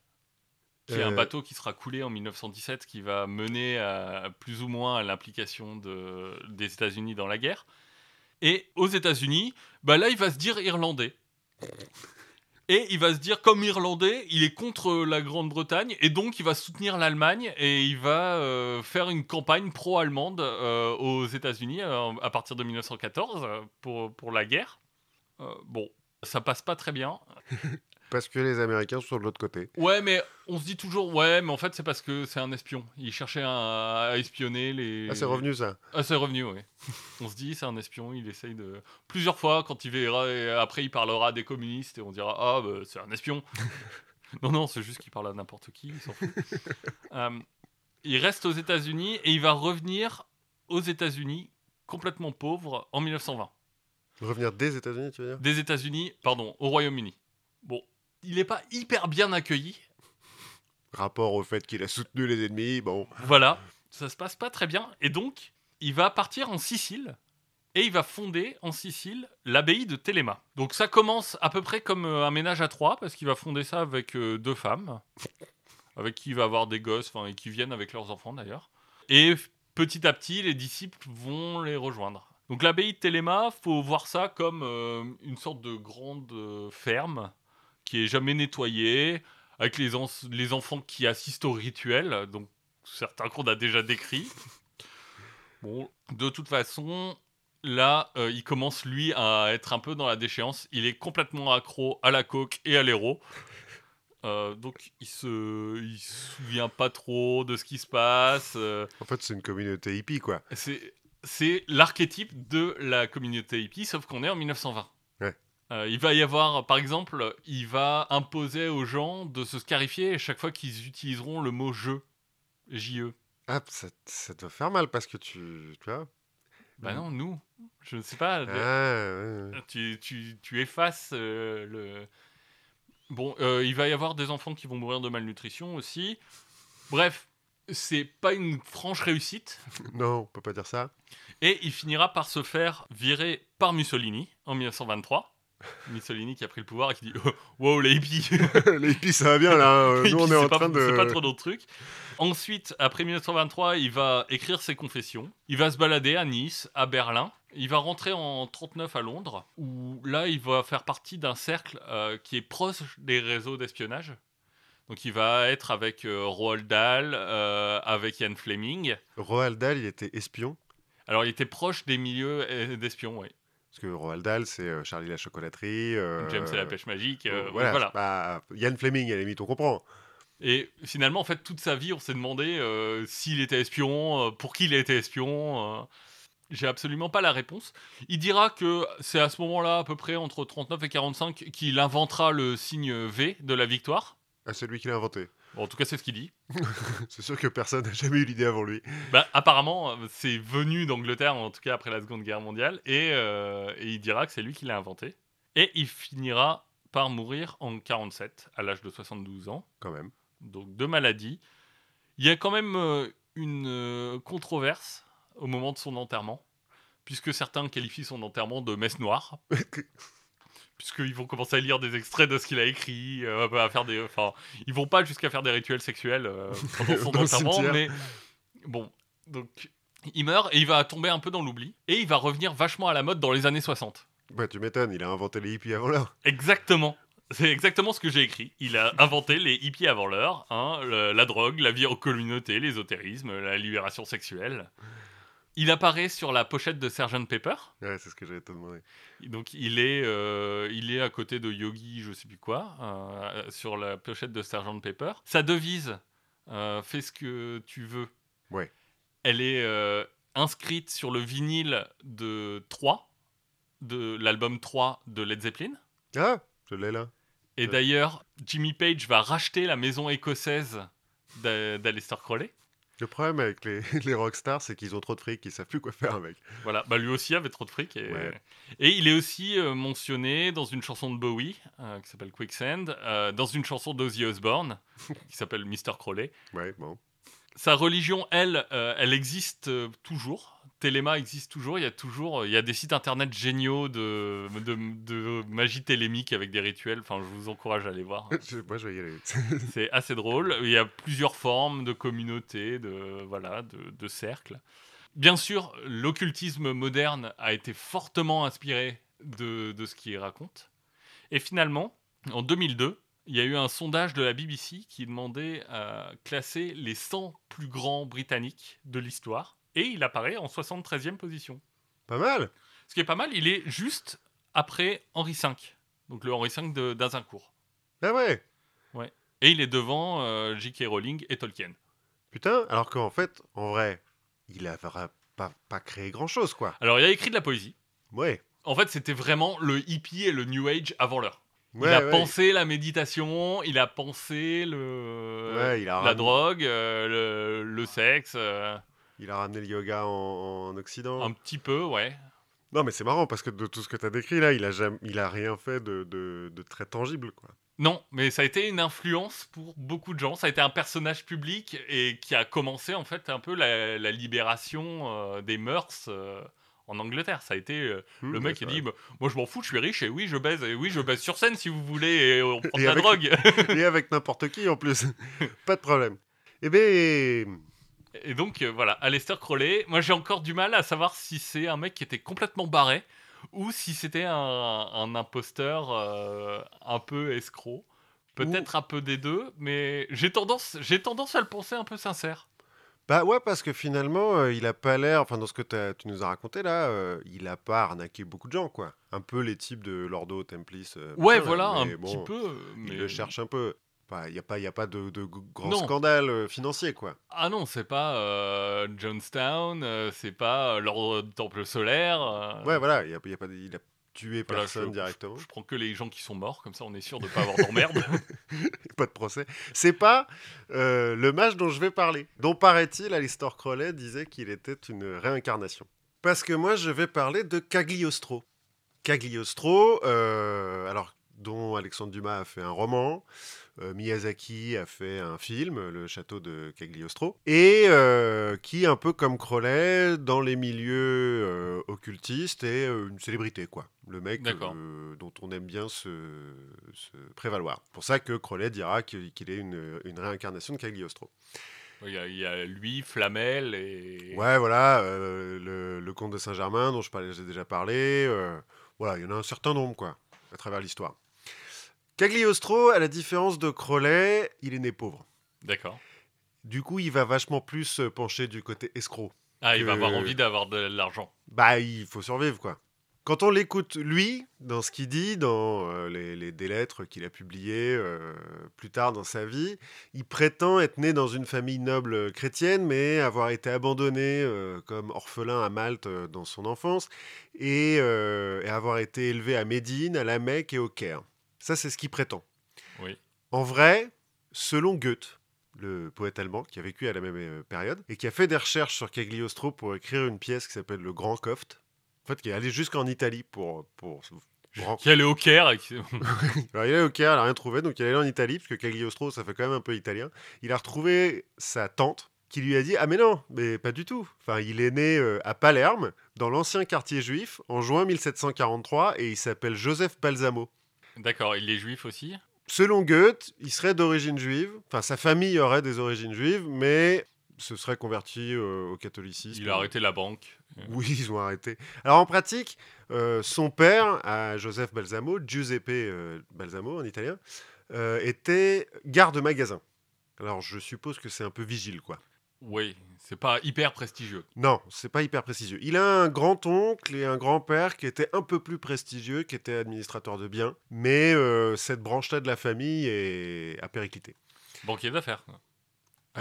qui est un Euh. bateau qui sera coulé en 1917, qui va mener à, plus ou moins à l'implication de- des États-Unis dans la guerre. Et aux États-Unis, bah là, il va se dire irlandais. Et il va se dire, comme irlandais, il est contre la Grande-Bretagne, et donc il va soutenir l'Allemagne, et il va euh, faire une campagne pro-allemande euh, aux États-Unis euh, à partir de 1914 euh, pour, pour la guerre. Bon, ça passe pas très bien. Parce que les Américains sont de l'autre côté. Ouais, mais on se dit toujours, ouais, mais en fait, c'est parce que c'est un espion. Il cherchait à, à espionner les. Ah, c'est revenu ça Ah, c'est revenu, oui. on se dit, c'est un espion, il essaye de. Plusieurs fois, quand il verra, et après, il parlera des communistes et on dira, ah, bah, c'est un espion. non, non, c'est juste qu'il parle à n'importe qui, il s'en fout. Euh, il reste aux États-Unis et il va revenir aux États-Unis complètement pauvre en 1920. Revenir des États-Unis, tu veux dire? Des États-Unis, pardon, au Royaume-Uni. Bon, il n'est pas hyper bien accueilli, Rapport au fait qu'il a soutenu les ennemis, bon. Voilà, ça se passe pas très bien. Et donc, il va partir en Sicile et il va fonder en Sicile l'abbaye de Téléma. Donc ça commence à peu près comme euh, un ménage à trois parce qu'il va fonder ça avec euh, deux femmes, avec qui il va avoir des gosses, enfin, et qui viennent avec leurs enfants d'ailleurs. Et petit à petit, les disciples vont les rejoindre. Donc l'abbaye de Téléma, faut voir ça comme euh, une sorte de grande euh, ferme qui est jamais nettoyée, avec les, en- les enfants qui assistent au rituel, donc certains qu'on a déjà décrits. Bon, de toute façon, là, euh, il commence lui à être un peu dans la déchéance. Il est complètement accro à la coke et à l'héros. Euh, donc il se, il se souvient pas trop de ce qui se passe. euh, En fait, c'est une communauté hippie, quoi. c'est, c'est l'archétype de la communauté hippie, sauf qu'on est en 1920. Euh, il va y avoir, par exemple, il va imposer aux gens de se scarifier chaque fois qu'ils utiliseront le mot jeu. J-E. Ah, ça, ça doit faire mal parce que tu. Tu vois Bah non, nous. Je ne sais pas. Ah, ouais. Tu, tu, tu effaces euh, le. Bon, euh, il va y avoir des enfants qui vont mourir de malnutrition aussi. Bref, c'est pas une franche réussite. Non, on peut pas dire ça. Et il finira par se faire virer par Mussolini en 1923. Mussolini qui a pris le pouvoir et qui dit oh, Wow, les hippies les hippies, ça va bien là. Nous, on hippies, est en pas- train de. C'est pas trop d'autres trucs. Ensuite, après 1923, il va écrire ses confessions. Il va se balader à Nice, à Berlin. Il va rentrer en 39 à Londres, où là, il va faire partie d'un cercle euh, qui est proche des réseaux d'espionnage. Donc, il va être avec euh, Roald Dahl, euh, avec Ian Fleming. Roald Dahl, il était espion? Alors, il était proche des milieux d'espions, oui. Parce que Roald Dahl, c'est euh, Charlie la chocolaterie. euh, James et la pêche magique. euh, voilà. voilà. bah, Yann Fleming, à la limite, on comprend. Et finalement, en fait, toute sa vie, on s'est demandé euh, s'il était espion, euh, pour qui il était espion. euh. J'ai absolument pas la réponse. Il dira que c'est à ce moment-là, à peu près entre 39 et 45, qu'il inventera le signe V de la victoire. À celui qui l'a inventé. Bon, en tout cas, c'est ce qu'il dit. C'est sûr que personne n'a jamais eu l'idée avant lui. Bah, apparemment, euh, c'est venu d'Angleterre, en tout cas après la Seconde Guerre mondiale, et, euh, et il dira que c'est lui qui l'a inventé. Et il finira par mourir en 47, à l'âge de 72 ans. Quand même. donc de maladie. Il y a quand même euh, une controverse au moment de son enterrement, puisque certains qualifient son enterrement de messe noire, puisqu'ils vont commencer à lire des extraits de ce qu'il a écrit, euh, à faire des, enfin, ils vont pas jusqu'à faire des rituels sexuels euh, pendant son enterrement, mais bon, donc il meurt et il va tomber un peu dans l'oubli, et il va revenir vachement à la mode dans les années 60. Bah, tu m'étonnes, il a inventé les hippies avant l'heure. Exactement. C'est exactement ce que j'ai écrit. Il a inventé les hippies avant l'heure, hein, la drogue, la vie en communauté, l'ésotérisme, la libération sexuelle. Il apparaît sur la pochette de Sgt Pepper. Ouais, c'est ce que j'allais te demander. Donc il est, euh, il est à côté de Yogi, je sais plus quoi, euh, sur la pochette de Sgt Pepper. Sa devise, euh, fais ce que tu veux. Ouais. Elle est inscrite sur le vinyle de 3, de l'album 3 de Led Zeppelin. Ah, je l'ai là. Et d'ailleurs, Jimmy Page va racheter la maison écossaise d'A- d'Aleister Crowley. Le problème avec les, les rockstars, c'est qu'ils ont trop de fric, ils savent plus quoi faire avec. Voilà, bah lui aussi avait trop de fric. Et, Ouais. et il est aussi euh, mentionné dans une chanson de Bowie euh, qui s'appelle Quicksand, euh, dans une chanson d'Ozzy Osbourne qui s'appelle Mr. Crowley. Ouais, bon. Sa religion, elle, elle existe toujours. Téléma existe toujours. Il y a toujours, il y a des sites internet géniaux de, de, de magie télémique avec des rituels. Enfin, je vous encourage à aller voir. Moi, je vais y aller. C'est assez drôle. Il y a plusieurs formes de communautés, de, voilà, de, de cercles. Bien sûr, l'occultisme moderne a été fortement inspiré de, de ce qu'il raconte. Et finalement, en 2002, il y a eu un sondage de la BBC qui demandait à classer les 100 plus grands britanniques de l'histoire. Et il apparaît en 73e position. Pas mal. Ce qui est pas mal, il est juste après Henri V. Donc le Henri V d'Azincourt. Ah ouais. Et il est devant euh, J.K. Rowling et Tolkien. Putain, alors qu'en fait, en vrai, il a vra- pas, pas créé grand chose, quoi. Alors, il a écrit de la poésie. Ouais. En fait, c'était vraiment le hippie et le New Age avant l'heure. Il Ouais, a ouais. pensé la méditation, il a pensé le, Ouais, il a la ramené- drogue, euh, le, le sexe, euh, Il a ramené le yoga en, en Occident. un petit peu, ouais. Non, mais c'est marrant parce que de tout ce que tu as décrit là, il a, jamais, il a rien fait de, de, de très tangible, quoi. Non, mais ça a été une influence pour beaucoup de gens. Ça a été un personnage public et qui a commencé en fait un peu la, la libération euh, des mœurs euh, en Angleterre. Ça a été euh, Hmm, le mec qui dit bah, Moi je m'en fous, je suis riche et oui, je baise. Et oui, je baise sur scène si vous voulez et on prend de la avec- drogue. Et avec n'importe qui en plus. pas de problème. Eh ben, Et donc euh, voilà, Aleister Crowley, moi j'ai encore du mal à savoir si c'est un mec qui était complètement barré ou si c'était un, un imposteur euh, un peu escroc. Peut-être un peu des deux, mais j'ai tendance, j'ai tendance à le penser un peu sincère. bah ouais, parce que finalement, euh, il a pas l'air, enfin dans ce que tu nous as raconté là, euh, il a pas arnaqué beaucoup de gens, quoi. Un peu les types de Lordo, Templis. euh, Ouais, voilà, là, un mais petit bon, peu. Mais... Il le cherche un peu. Il n'y a pas, y a pas de, grand Non. scandale euh, financier, quoi. Ah non, c'est pas euh, Jonestown, euh, c'est pas euh, l'ordre du Temple solaire. euh, Ouais, voilà, y a, y a pas, il a tué voilà, personne je- directement. Je prends que les gens qui sont morts, comme ça on est sûr de pas avoir d'emmerde. pas de procès. C'est pas le mage dont je vais parler. Dont paraît-il, Alistair Crowley disait qu'il était une réincarnation. Parce que moi, je vais parler de Cagliostro. Cagliostro, alors dont Alexandre Dumas a fait un roman. Euh, Miyazaki a fait un film, Le château de Cagliostro, et euh, qui, un peu comme Crowley, dans les milieux euh, occultistes, est une célébrité, quoi. Le mec dont on aime bien se, prévaloir. pour ça que Crowley dira qu'il est une, réincarnation de Cagliostro. Il y, a, lui, Flamel et. Ouais, voilà, le, comte de Saint-Germain dont je j'ai déjà parlé. voilà, il y en a un certain nombre, quoi, à travers l'histoire. Cagliostro, à la différence de Crowley, il est né pauvre. D'accord. Du coup, il va vachement plus pencher du côté escroc. Ah, il va avoir envie d'avoir de l'argent. Bah, il faut survivre, quoi. Quand on l'écoute, lui, dans ce qu'il dit, dans euh, les, des lettres qu'il a publiées euh, plus tard dans sa vie, il prétend être né dans une famille noble chrétienne, mais avoir été abandonné euh, comme orphelin à Malte dans son enfance, et, et, avoir été élevé à Médine, à la Mecque et au Caire. Ça, c'est ce qu'il prétend. Oui. En vrai, selon Goethe, le poète allemand qui a vécu à la même euh, période et qui a fait des recherches sur Cagliostro pour écrire une pièce qui s'appelle Le Grand Coft, en fait, qui est allé jusqu'en Italie pour. pour, Qui est allé au Caire. Alors, il est allé au Caire, il n'a rien trouvé, donc il est allé en Italie, parce que Cagliostro, ça fait quand même un peu italien. Il a retrouvé sa tante, qui lui a dit Ah, mais non, mais pas du tout. Enfin, il est né euh, à Palerme, dans l'ancien quartier juif, en juin 1743, et il s'appelle Joseph Balsamo. D'accord, il est juif aussi? Selon Goethe, il serait d'origine juive, enfin sa famille aurait des origines juives, mais se serait converti euh, au catholicisme. Il a arrêté la banque. Oui, ils ont arrêté. Alors en pratique, euh, son père, à Joseph Balsamo, Giuseppe euh, Balsamo en italien, était garde-magasin. Alors je suppose que c'est un peu vigile, quoi. Oui, c'est pas hyper prestigieux. Non, c'est pas hyper prestigieux. Il a un grand-oncle et un grand-père qui étaient un peu plus prestigieux, qui étaient administrateurs de biens, mais euh, cette branche-là de la famille est à péricliter. Banquier d'affaires.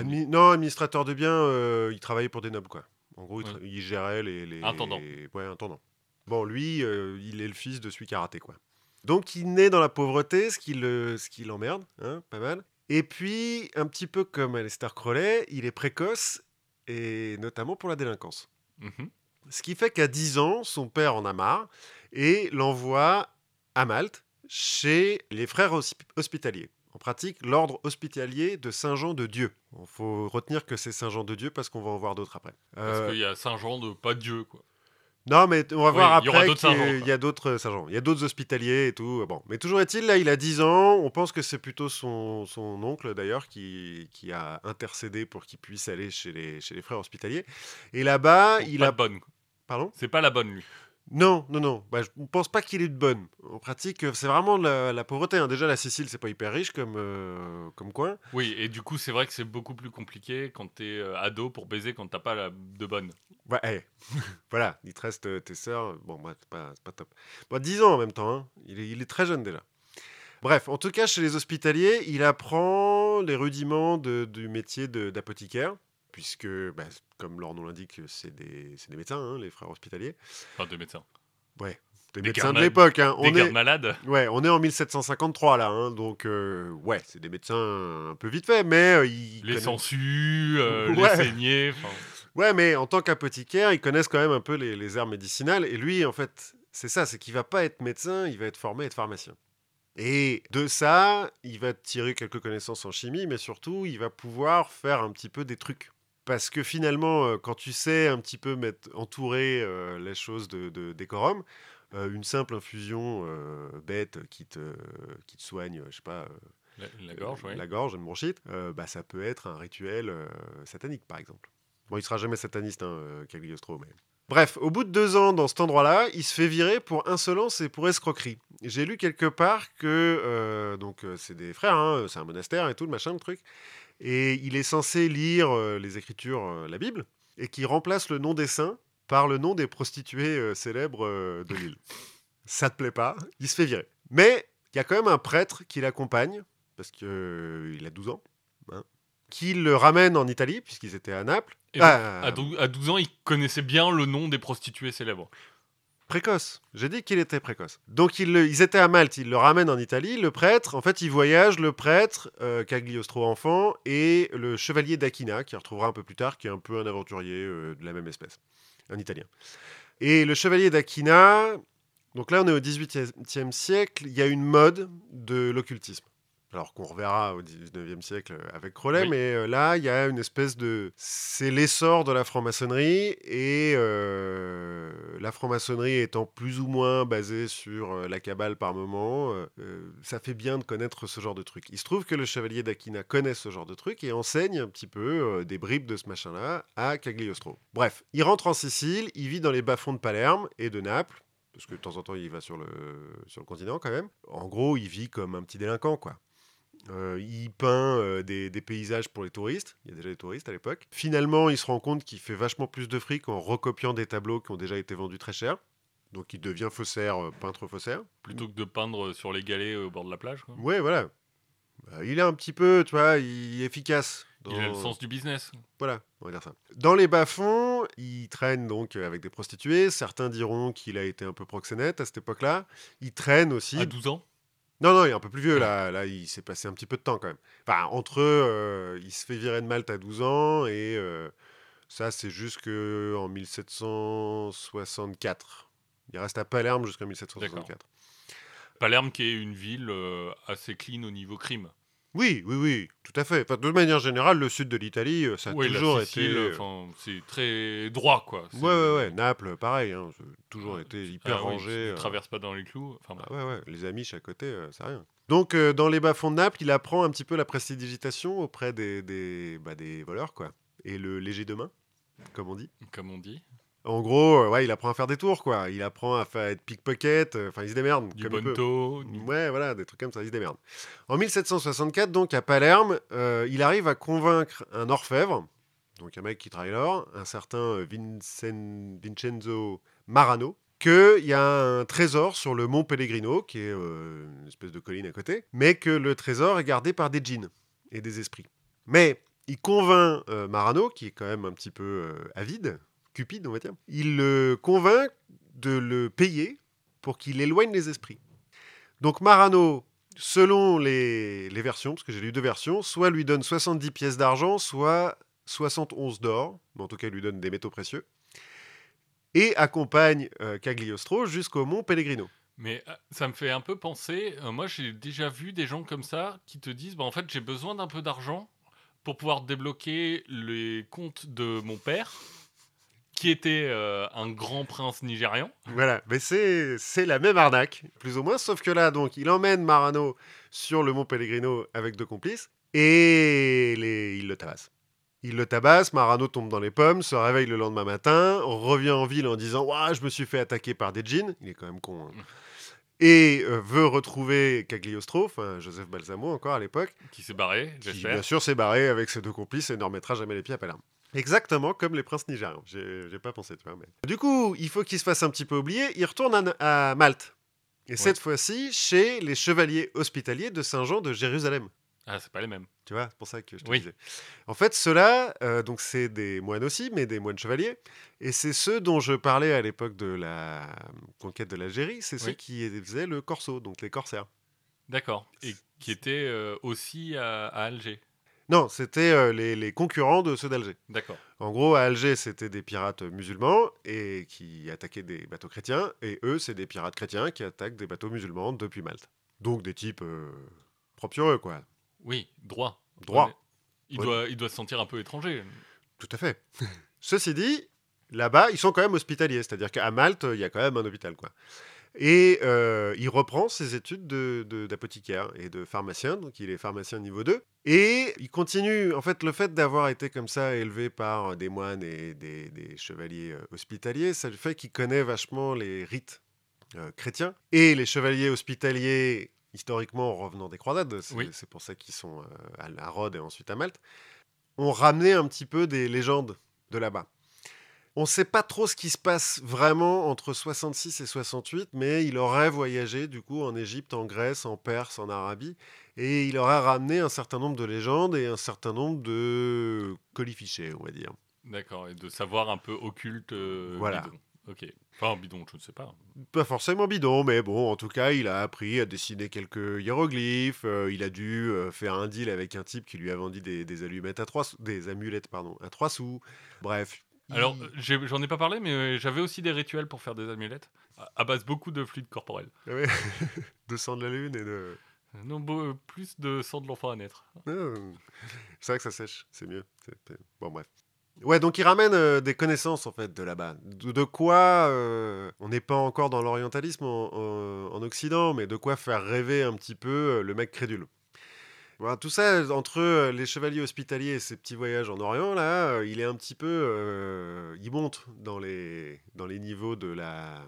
non, administrateur de biens, euh, il travaillait pour des nobles, quoi. En gros, il, gérait les, les... Intendant. Ouais, intendant. Bon, lui, euh, il est le fils de celui qui a raté, quoi. Donc, il naît dans la pauvreté, ce qui l'emmerde, hein, pas mal. Et puis, un petit peu comme Aleister Crowley, il est précoce, et notamment pour la délinquance. Mhm. Ce qui fait qu'à 10 ans, son père en a marre et l'envoie à Malte chez les frères hospitaliers. En pratique, l'ordre hospitalier de Saint-Jean de Dieu. Il faut retenir que c'est Saint-Jean de Dieu parce qu'on va en voir d'autres après. Parce euh, qu'il y a Saint-Jean de pas Dieu, quoi. Non, mais on va voir après qu'il y a d'autres sergents. Il y a d'autres hospitaliers et tout. Bon, mais toujours est-il, là, il a 10 ans. On pense que c'est plutôt son, son oncle, d'ailleurs, qui, qui a intercédé pour qu'il puisse aller chez les, chez les frères hospitaliers. Et là-bas, il a... bonne. Pardon? C'est pas la bonne, lui. Non, non, non. Bah, je ne pense pas qu'il ait de bonne. En pratique, c'est vraiment la, la pauvreté. Hein. Déjà, la Sicile, c'est pas hyper riche comme, euh, comme coin. Oui, et du coup, c'est vrai que c'est beaucoup plus compliqué quand tu es euh, ado pour baiser quand t'as pas la, de bonne. Ouais, eh. voilà, il te reste euh, tes sœurs. Bon, bah, c'est pas, pas, top. Bon, 10 ans en même temps. Hein. Il, est, il, est, très jeune déjà. Bref, en tout cas, chez les hospitaliers, il apprend les rudiments de, du métier d'apothicaire puisque, bah, comme leur nom l'indique, c'est des, des, médecins, hein, les frères hospitaliers. Enfin, des médecins. Ouais, des, médecins de l'époque. Hein. On est malades. Ouais, on est en 1753 là, hein, donc euh, ouais, c'est des médecins un peu vite fait, mais euh, ils les sangsues, euh, les saignées. Ouais, mais en tant qu'apothicaire, ils connaissent quand même un peu les, les herbes médicinales, et lui, en fait, c'est ça, c'est qu'il va pas être médecin, il va être formé à être pharmacien. Et de ça, il va tirer quelques connaissances en chimie, mais surtout, il va pouvoir faire un petit peu des trucs parce que finalement, euh, quand tu sais un petit peu mettre, entourer euh, les choses de, décorum, euh, une simple infusion bête qui te, qui te soigne, je sais pas. La, gorge, oui. La gorge, une bronchite, bah, ça peut être un rituel satanique, par exemple. Bon, il sera jamais sataniste, hein, Cagliostro, mais. Bref, au bout de deux ans dans cet endroit-là, il se fait virer pour insolence et pour escroquerie. J'ai lu quelque part que donc c'est des frères, hein, c'est un monastère et tout le machin, le truc et il est censé lire euh, les Écritures, euh, la Bible, et qui remplace le nom des saints par le nom des prostituées euh, célèbres de l'île. Ça te plaît pas, il se fait virer. Mais il y a quand même un prêtre qui l'accompagne, parce qu'il a 12 ans, hein, qui le ramène en Italie, puisqu'ils étaient à Naples. Ah, à 12 ans, il connaissait bien le nom des prostituées célèbres. Précoce. J'ai dit qu'il était précoce. Donc ils, étaient à Malte, ils le ramènent en Italie. Le prêtre, en fait, il voyage, le prêtre, euh, Cagliostro enfant, et le chevalier d'Aquina, qui retrouvera un peu plus tard, qui est un peu un aventurier euh, de la même espèce, un Italien. Et le chevalier d'Aquina, Donc là, on est au XVIIIe siècle, il y a une mode de l'occultisme. Alors qu'on reverra au XIXe siècle avec Crowley, Oui. mais euh, là, il y a une espèce de... C'est l'essor de la franc-maçonnerie, et euh, la franc-maçonnerie étant plus ou moins basée sur euh, la cabale par moment, euh, ça fait bien de connaître ce genre de truc. Il se trouve que le chevalier d'Aquina connaît ce genre de truc et enseigne un petit peu euh, des bribes de ce machin-là à Cagliostro. Bref, il rentre en Sicile, il vit dans les bas-fonds de Palerme et de Naples, parce que de temps en temps, il va sur le, sur le continent quand même. En gros, il vit comme un petit délinquant, quoi. Euh, il peint euh, des, des paysages pour les touristes. Il y a déjà des touristes à l'époque. Finalement, il se rend compte qu'il fait vachement plus de fric en recopiant des tableaux qui ont déjà été vendus très cher. Donc, il devient faussaire, euh, peintre faussaire. Plutôt que de peindre sur les galets au bord de la plage. quoi. Ouais, voilà. Euh, il est un petit peu, tu vois, il est efficace. Il a le dans- sens du business. Voilà, on va dire ça. Dans les bas-fonds, il traîne donc avec des prostituées. Certains diront qu'il a été un peu proxénète à cette époque-là. Il traîne aussi. À 12 ans Non, non, il est un peu plus vieux là. Là, il s'est passé un petit peu de temps quand même. Enfin, entre eux, euh, il se fait virer de Malte à 12 ans et euh, ça, c'est jusque en 1764. Il reste à Palerme jusqu'en 1764. Palerme qui est une ville euh, assez clean au niveau crime. Oui, oui, oui, tout à fait. Enfin, de manière générale, le sud de l'Italie, euh, ça a Oui, toujours la Sicile, été. euh, enfin, c'est très droit quoi. Ouais, ouais, ouais. Naples, pareil. Hein, toujours été hyper Ah oui, rangé. tu euh. traverses pas dans les clous. Enfin. Ah ouais, ouais, les amis à côté, euh, c'est rien. Donc, euh, dans les bas-fonds de Naples, il apprend un petit peu la prestidigitation auprès des, des, bah, des voleurs, quoi. Et le léger de main, comme on dit. comme on dit. En gros, euh, ouais, il apprend à faire des tours, quoi. Il apprend à faire être pickpocket, euh, enfin, il se démerde. Du comme bonto. du- Ouais, voilà, des trucs comme ça, il se démerde. En 1764, donc, à Palerme, euh, il arrive à convaincre un orfèvre, donc un mec qui travaille l'or, un certain Vincen- Vincenzo Marano, qu'il y a un trésor sur le mont Pellegrino, qui est euh, une espèce de colline à côté, mais que le trésor est gardé par des djinns et des esprits. Mais il convainc euh, Marano, qui est quand même un petit peu euh, avide, cupide, on va dire, il le convainc de le payer pour qu'il éloigne les esprits. Donc Marano, selon les, versions, parce que j'ai lu deux versions, soit lui donne 70 pièces d'argent, soit 71 d'or, mais en tout cas lui donne des métaux précieux, et accompagne euh, Cagliostro jusqu'au mont Pellegrino. Mais euh, ça me fait un peu penser. euh, moi, j'ai déjà vu des gens comme ça qui te disent bah, en fait, j'ai besoin d'un peu d'argent pour pouvoir débloquer les comptes de mon père, qui était euh, un grand prince nigérian. Voilà, mais c'est la même arnaque, plus ou moins, sauf que là, donc, il emmène Marano sur le mont Pellegrino avec deux complices, et les, il le tabasse. Il le tabasse, Marano tombe dans les pommes, se réveille le lendemain matin, revient en ville en disant Ouah, je me suis fait attaquer par des djinns. Il est quand même con. hein. Et euh, veut retrouver Cagliostro, enfin Joseph Balsamo encore à l'époque, qui s'est barré, qui bien sûr s'est barré avec ses deux complices et ne remettra jamais les pieds à Palerme. Exactement comme les princes nigérians. J'ai pas pensé, tu vois. Mais... Du coup, il faut qu'il se fasse un petit peu oublier. Il retourne à, à Malte. Et cette fois-ci, chez les chevaliers hospitaliers de Saint-Jean de Jérusalem. Ah, c'est pas les mêmes. Tu vois, c'est pour ça que je te Oui. disais. En fait, ceux-là, euh, donc c'est des moines aussi, mais des moines chevaliers. Et c'est ceux dont je parlais à l'époque de la conquête de l'Algérie. C'est ceux Oui. qui faisaient le corso, donc les corsaires. D'accord. Et qui était euh, aussi à, à Alger. Non, c'était euh, les, les concurrents de ceux d'Alger. D'accord. En gros, à Alger, c'était des pirates musulmans et qui attaquaient des bateaux chrétiens. Et eux, c'est des pirates chrétiens qui attaquent des bateaux musulmans depuis Malte. Donc des types euh, propres sur eux, quoi. Oui, droit. Droit. Il, Ouais. doit, il doit se sentir un peu étranger. Tout à fait. Ceci dit, là-bas, ils sont quand même hospitaliers. C'est-à-dire qu'à Malte, il y a quand même un hôpital, quoi. Et euh, il reprend ses études de- de- d'apothicaire et de pharmacien, donc il est pharmacien niveau 2. Et il continue, en fait, le fait d'avoir été comme ça élevé par des moines et des, des chevaliers euh, hospitaliers, ça fait qu'il connaît vachement les rites euh, chrétiens. Et les chevaliers hospitaliers, historiquement, en revenant des croisades, c'est Oui. pour ça qu'ils sont à, à Rhodes et ensuite à Malte, ont ramené un petit peu des légendes de là-bas. On ne sait pas trop ce qui se passe vraiment entre 66 et 68, mais il aurait voyagé du coup en Égypte, en Grèce, en Perse, en Arabie, et il aurait ramené un certain nombre de légendes et un certain nombre de colifichets, on va dire. D'accord. Et de savoir un peu occulte. euh, Voilà. bidon. Ok. Enfin, bidon, je ne sais pas. Pas forcément bidon, mais bon, en tout cas, il a appris à dessiner quelques hiéroglyphes. euh, il a dû euh, faire un deal avec un type qui lui a vendu des, des allumettes à trois, sous- des amulettes pardon, à trois sous. Bref, Alors, euh, j'en ai pas parlé, mais euh, j'avais aussi des rituels pour faire des amulettes, à- à base beaucoup de fluide corporel. Ah ouais. de sang de la lune et de. Non, beau- plus de sang de l'enfant à naître. Ah, C'est vrai que ça sèche, c'est mieux. Bon, bref. Ouais, donc il ramène euh, des connaissances en fait de là-bas. De, de quoi euh, on n'est pas encore dans l'orientalisme en, en- en Occident, mais de quoi faire rêver un petit peu euh, le mec crédule. Voilà, tout ça entre euh, les chevaliers hospitaliers et ses petits voyages en Orient, là, euh, il est un petit peu, euh, il monte dans les dans les niveaux de la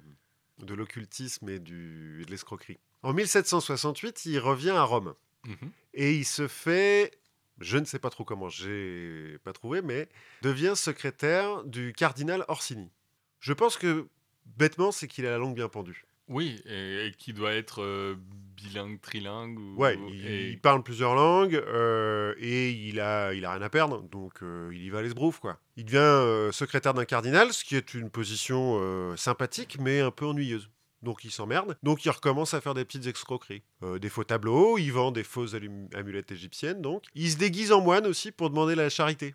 de l'occultisme et du et de l'escroquerie. En 1768, il revient à Rome. Mhm. Et il se fait, je ne sais pas trop comment, j'ai pas trouvé, mais devient secrétaire du cardinal Orsini. Je pense que, bêtement, c'est qu'il a la langue bien pendue. Oui, et, et qui doit être euh, bilingue, trilingue. Ou, Ouais, il, et- il parle plusieurs langues euh, et il a, il a rien à perdre, donc euh, il y va les broufs, quoi. Il devient secrétaire d'un cardinal, ce qui est une position sympathique, mais un peu ennuyeuse. Donc il s'emmerde. Donc il recommence à faire des petites escroqueries. Euh, des faux tableaux, il vend des fausses amulettes égyptiennes, donc. Il se déguise en moine aussi pour demander la charité.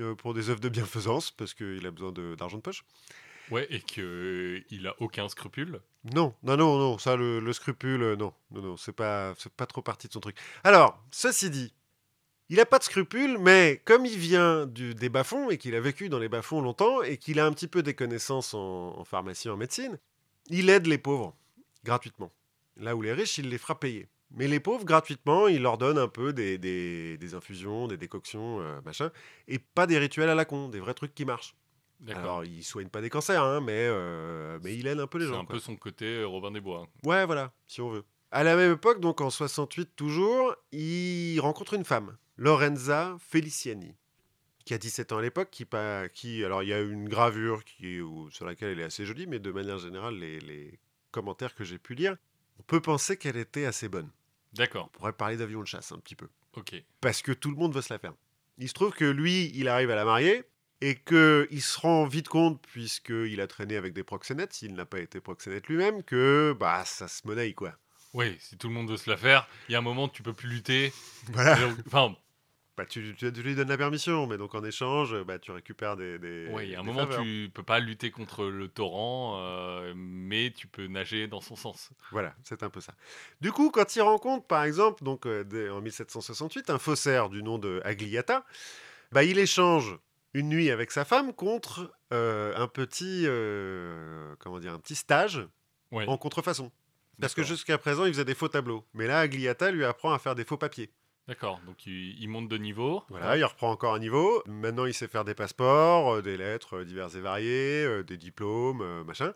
euh, pour des œuvres de bienfaisance, parce qu'il a besoin de- d'argent de, poche. Ouais, et qu'il a aucun scrupule. Non, non, non, non, ça, le, le scrupule, euh, non, non, non, c'est pas, c'est pas trop partie de son truc. Alors, ceci dit, il a pas de scrupules, mais comme il vient du, des bas-fonds et qu'il a vécu dans les bas-fonds longtemps et qu'il a un petit peu des connaissances en, pharmacie, en médecine, il aide les pauvres gratuitement. Là où les riches, il les fera payer. Mais les pauvres, gratuitement, il leur donne un peu des, des- des infusions, des décoctions, euh, machin, et pas des rituels à la con, des vrais trucs qui marchent. Alors, il soigne pas des cancers, hein, mais, euh, mais il aide un peu les C'est gens. un quoi. peu son côté euh, Robin des Bois. Ouais, voilà, si on veut. À la même époque, donc en 68 toujours, il rencontre une femme, Lorenza Feliciani, qui a 17 ans à l'époque, qui, qui, alors il y a une gravure qui, où- sur laquelle elle est assez jolie, mais de manière générale, les, les commentaires que j'ai pu lire, on peut penser qu'elle était assez bonne. D'accord, On pourrait parler d'avion de chasse un petit peu, ok. parce que tout le monde veut se la faire. Il se trouve que lui, il arrive à la marier, et qu'il se rend vite compte, puisqu'il a traîné avec des proxénètes, s'il n'a pas été proxénète lui-même, que bah ça se monnaie, quoi. Oui, si tout le monde veut se la faire, il y a un moment où tu peux plus lutter. Voilà. Enfin, Bah, tu, tu- tu lui donnes la permission, mais donc en échange, bah, tu récupères des. des oui, il y a un moment faveurs. tu peux pas lutter contre le torrent, euh, mais tu peux nager dans son sens. Voilà, c'est un peu ça. Du coup, quand il rencontre, par exemple, donc, euh, dès- en 1768, un faussaire du nom de Agliata, bah, il échange une nuit avec sa femme contre euh, un petit, euh, comment dire, un petit stage Ouais, en contrefaçon. Parce que jusqu'à présent, il faisait des faux tableaux. Mais là, Agliata lui apprend à faire des faux papiers. D'accord, donc il, il monte de niveau. Voilà, il reprend encore un niveau. Maintenant, il sait faire des passeports, euh, des lettres diverses et variées, des diplômes, machin.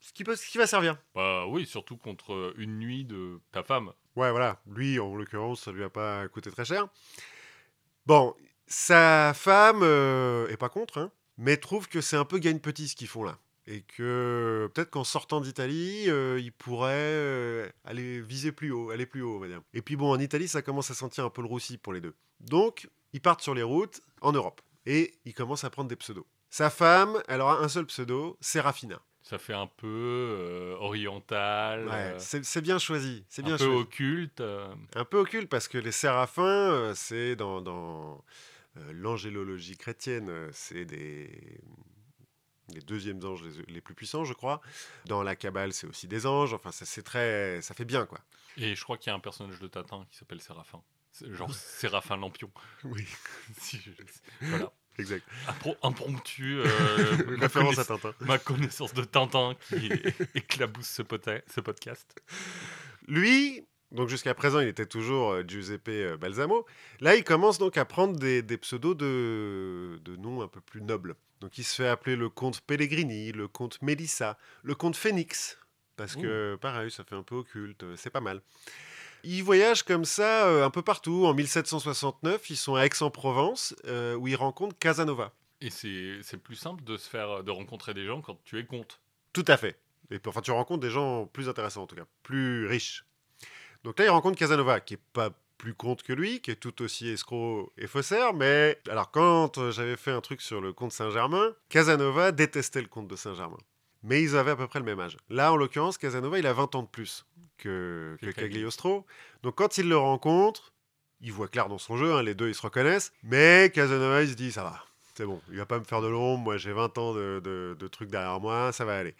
Ce qui, peut, ce qui va servir. Bah oui, surtout contre une nuit de ta femme. Ouais, voilà. Lui, en l'occurrence, ça lui a pas coûté très cher. Bon, sa femme euh, est pas contre, hein, mais trouve que c'est un peu gagne-petit ce qu'ils font là. Et que peut-être qu'en sortant d'Italie, euh, il pourrait euh, aller viser plus haut, aller plus haut, on va dire. Et puis bon, en Italie, ça commence à sentir un peu le roussi pour les deux. Donc, ils partent sur les routes en Europe. Et ils commencent à prendre des pseudos. Sa femme, elle aura un seul pseudo, Serafina. Ça fait un peu euh, oriental, Ouais, c'est c'est bien choisi. C'est un bien peu choisi. occulte. Un peu occulte parce que les séraphins, c'est dans, dans l'angélologie chrétienne, euh, c'est des les deuxièmes anges les, les plus puissants, je crois. Dans la Kabbale, c'est aussi des anges. Enfin, ça, c'est très, ça fait bien, quoi. Et je crois qu'il y a un personnage de Tintin qui s'appelle Séraphin. Genre Séraphin Lampion. Oui, Si, je- Voilà. exact. Impro- impromptu. euh, Référence à Tintin. ma connaissance de Tintin qui éclabousse ce podcast. Lui, donc jusqu'à présent, il était toujours euh, Giuseppe euh, Balsamo. Là, il commence donc à prendre des, des pseudos de, de noms un peu plus nobles. Donc, il se fait appeler le comte Pellegrini, le comte Mélissa, le comte Phénix. Parce que, pareil, ça fait un peu occulte, euh, c'est pas mal. Ils voyagent comme ça euh, un peu partout. En 1769, ils sont à Aix-en-Provence, euh, où ils rencontrent Casanova. Et c'est plus simple de se faire de rencontrer des gens quand tu es comte. Tout à fait. Et enfin, tu rencontres des gens plus intéressants, en tout cas, plus riches. Donc là, il rencontre Casanova, qui est pas plus comte que lui, qui est tout aussi escroc et faussaire, mais... Alors, quand euh, j'avais fait un truc sur le comte Saint-Germain, Casanova détestait le comte de Saint-Germain. Mais ils avaient à peu près le même âge. Là, en l'occurrence, Casanova, il a 20 ans de plus que, que Que Cagli. Cagliostro. Donc, quand il le rencontre, il voit clair dans son jeu, hein, les deux, ils se reconnaissent, mais Casanova, il se dit, ça va. C'est bon, il va pas me faire de l'ombre. Moi, j'ai 20 ans de, de- de trucs derrière moi, ça va aller.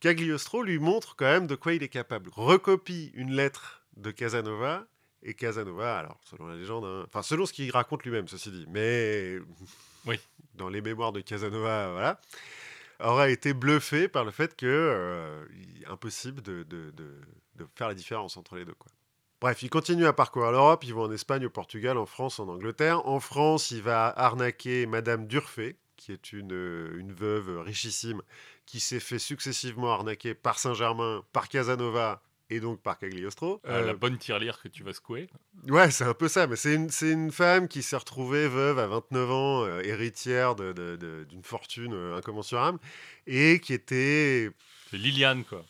Cagliostro lui montre quand même de quoi il est capable. Recopie une lettre de Casanova. Et Casanova, alors selon la légende, hein, enfin selon ce qu'il raconte lui-même, ceci dit, mais Oui. dans les mémoires de Casanova, voilà, aurait été bluffé par le fait que euh, impossible de, de- de- de faire la différence entre les deux. Quoi. Bref, il continue à parcourir l'Europe, il va en Espagne, au Portugal, en France, en Angleterre. En France, il va arnaquer Madame Durfé, qui est une, une veuve richissime, qui s'est fait successivement arnaquer par Saint-Germain, par Casanova et donc par Cagliostro. Euh, Euh, La bonne tirelire que tu vas secouer. Ouais, c'est un peu ça, mais c'est une, une femme qui s'est retrouvée veuve à 29 ans, euh, héritière de- de- de- d'une fortune euh, incommensurable, et qui était C'est Liliane, quoi.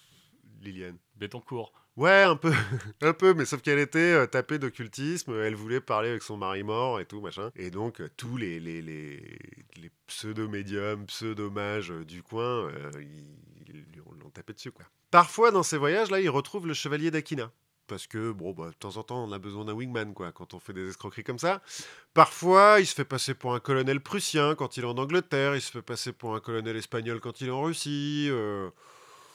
Liliane. Bétoncourt. Ouais, un peu, un peu, mais sauf qu'elle était euh, tapée d'occultisme, elle voulait parler avec son mari mort et tout, machin. Et donc, euh, tous les, les, les, les pseudo-médiums, pseudo-mages euh, du coin, euh, ils, l'ont tapé dessus, quoi. Parfois, dans ces voyages-là, il retrouve le chevalier d'Aquina. Parce que, bon, bah, de temps en temps, on a besoin d'un wingman, quoi, quand on fait des escroqueries comme ça. Parfois, il se fait passer pour un colonel prussien quand il est en Angleterre, il se fait passer pour un colonel espagnol quand il est en Russie. euh,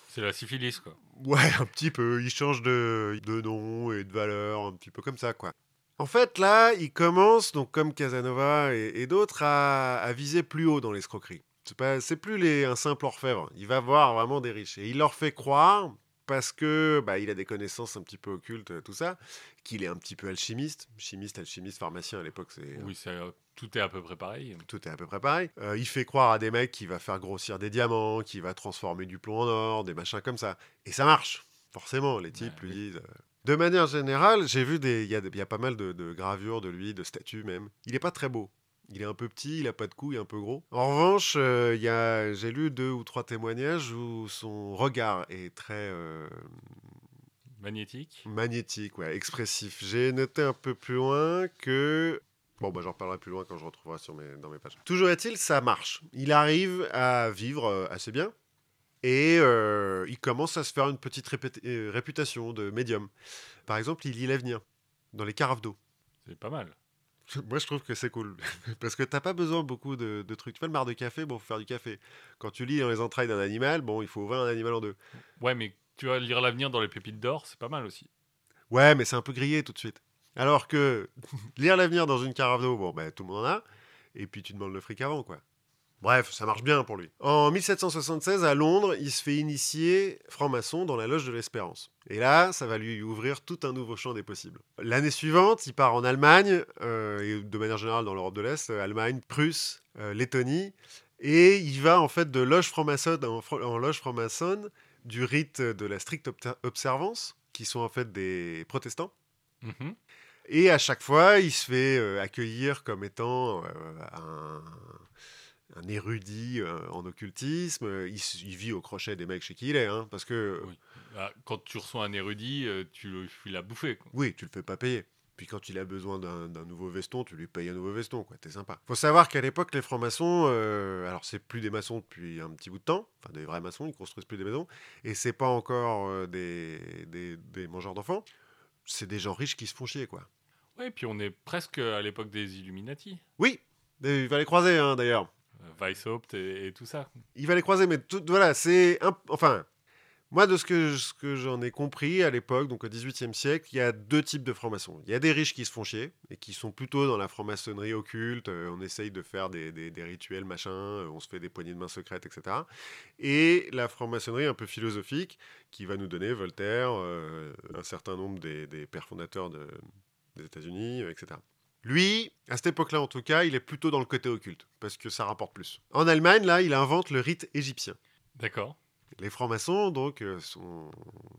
C'est la syphilis, quoi. Ouais, un petit peu. Il change de, de nom et de valeur, un petit peu comme ça, quoi. En fait, là, il commence, donc comme Casanova et, et d'autres, à, à viser plus haut dans l'escroquerie. C'est pas, c'est plus les, un simple orfèvre. Il va voir vraiment des riches. Et il leur fait croire, parce que bah, il a des connaissances un petit peu occultes, tout ça, qu'il est un petit peu alchimiste. Chimiste, alchimiste, pharmacien à l'époque, c'est Oui, c'est, euh, tout est à peu près pareil. tout est à peu près pareil. Euh, il fait croire à des mecs qu'il va faire grossir des diamants, qu'il va transformer du plomb en or, des machins comme ça. Et ça marche, forcément. Les types lui oui. disent. euh. De manière générale, j'ai vu des. Il y, a y pas mal de, de gravures de lui, de statues même. Il est pas très beau. Il est un peu petit, il a pas de cou, il est un peu gros. En revanche, euh, y a, j'ai lu deux ou trois témoignages où son regard est très euh, Magnétique. magnétique, ouais, expressif. J'ai noté un peu plus loin que. Bon, bah, j'en reparlerai plus loin quand je retrouverai sur mes, dans mes pages. Toujours est-il, ça marche. Il arrive à vivre euh, assez bien et euh, il commence à se faire une petite réputation de médium. Par exemple, il lit l'avenir dans les carafes d'eau. C'est pas mal. Moi, je trouve que c'est cool. Parce que t'as pas besoin beaucoup de, de trucs. Tu fais le mar de café, bon, faut faire du café. Quand tu lis dans les entrailles d'un animal, bon, il faut ouvrir un animal en deux. Ouais, mais tu vas lire l'avenir dans les pépites d'or, c'est pas mal aussi. Ouais, mais c'est un peu grillé tout de suite. Alors que lire l'avenir dans une carafe d'eau, bon, ben, tout le monde en a. Et puis tu demandes le fric avant, quoi. Bref, ça marche bien pour lui. En 1776, à Londres, il se fait initier franc-maçon dans la loge de l'Espérance. Et là, ça va lui ouvrir tout un nouveau champ des possibles. L'année suivante, il part en Allemagne, euh, et de manière générale dans l'Europe de l'Est, euh, Allemagne, Prusse, euh, Lettonie, et il va en fait de loge franc-maçonne en, loge franc-maçonne du rite de la stricte observance, qui sont en fait des protestants. Mhm. Et à chaque fois, il se fait accueillir comme étant un, un érudit euh, en occultisme. Il, s- il vit au crochet des mecs chez qui il est, hein, parce que Oui. Bah, quand tu reçois un érudit, euh, tu le à bouffer. quoi. oui, tu le fais pas payer. Puis quand il a besoin d'un d'un nouveau veston, tu lui payes un nouveau veston, quoi. T'es sympa. Faut savoir qu'à l'époque, les francs-maçons, euh, alors c'est plus des maçons depuis un petit bout de temps, enfin des vrais maçons, ils construisent plus des maisons, et c'est pas encore euh, des, des, des mangeurs d'enfants. C'est des gens riches qui se font chier, quoi. Ouais, puis on est presque à l'époque des Illuminati. Oui, il va les croiser, hein, d'ailleurs. Euh, Weishaupt et, tout ça. il va les croiser, mais voilà, c'est. Enfin, moi, de ce que, j'en ai compris à l'époque, donc au XVIIIe siècle, il y a deux types de francs-maçons. Il y a des riches qui se font chier et qui sont plutôt dans la franc-maçonnerie occulte. euh, on essaye de faire des, rituels, machin, euh, on se fait des poignées de main secrètes, etc. Et la franc-maçonnerie un peu philosophique qui va nous donner Voltaire, un certain nombre des, pères fondateurs de- des États-Unis, etc. Lui, à cette époque-là en tout cas, il est plutôt dans le côté occulte, parce que ça rapporte plus. En Allemagne, là, il invente le rite égyptien. D'accord. Les francs-maçons, donc, euh, sont,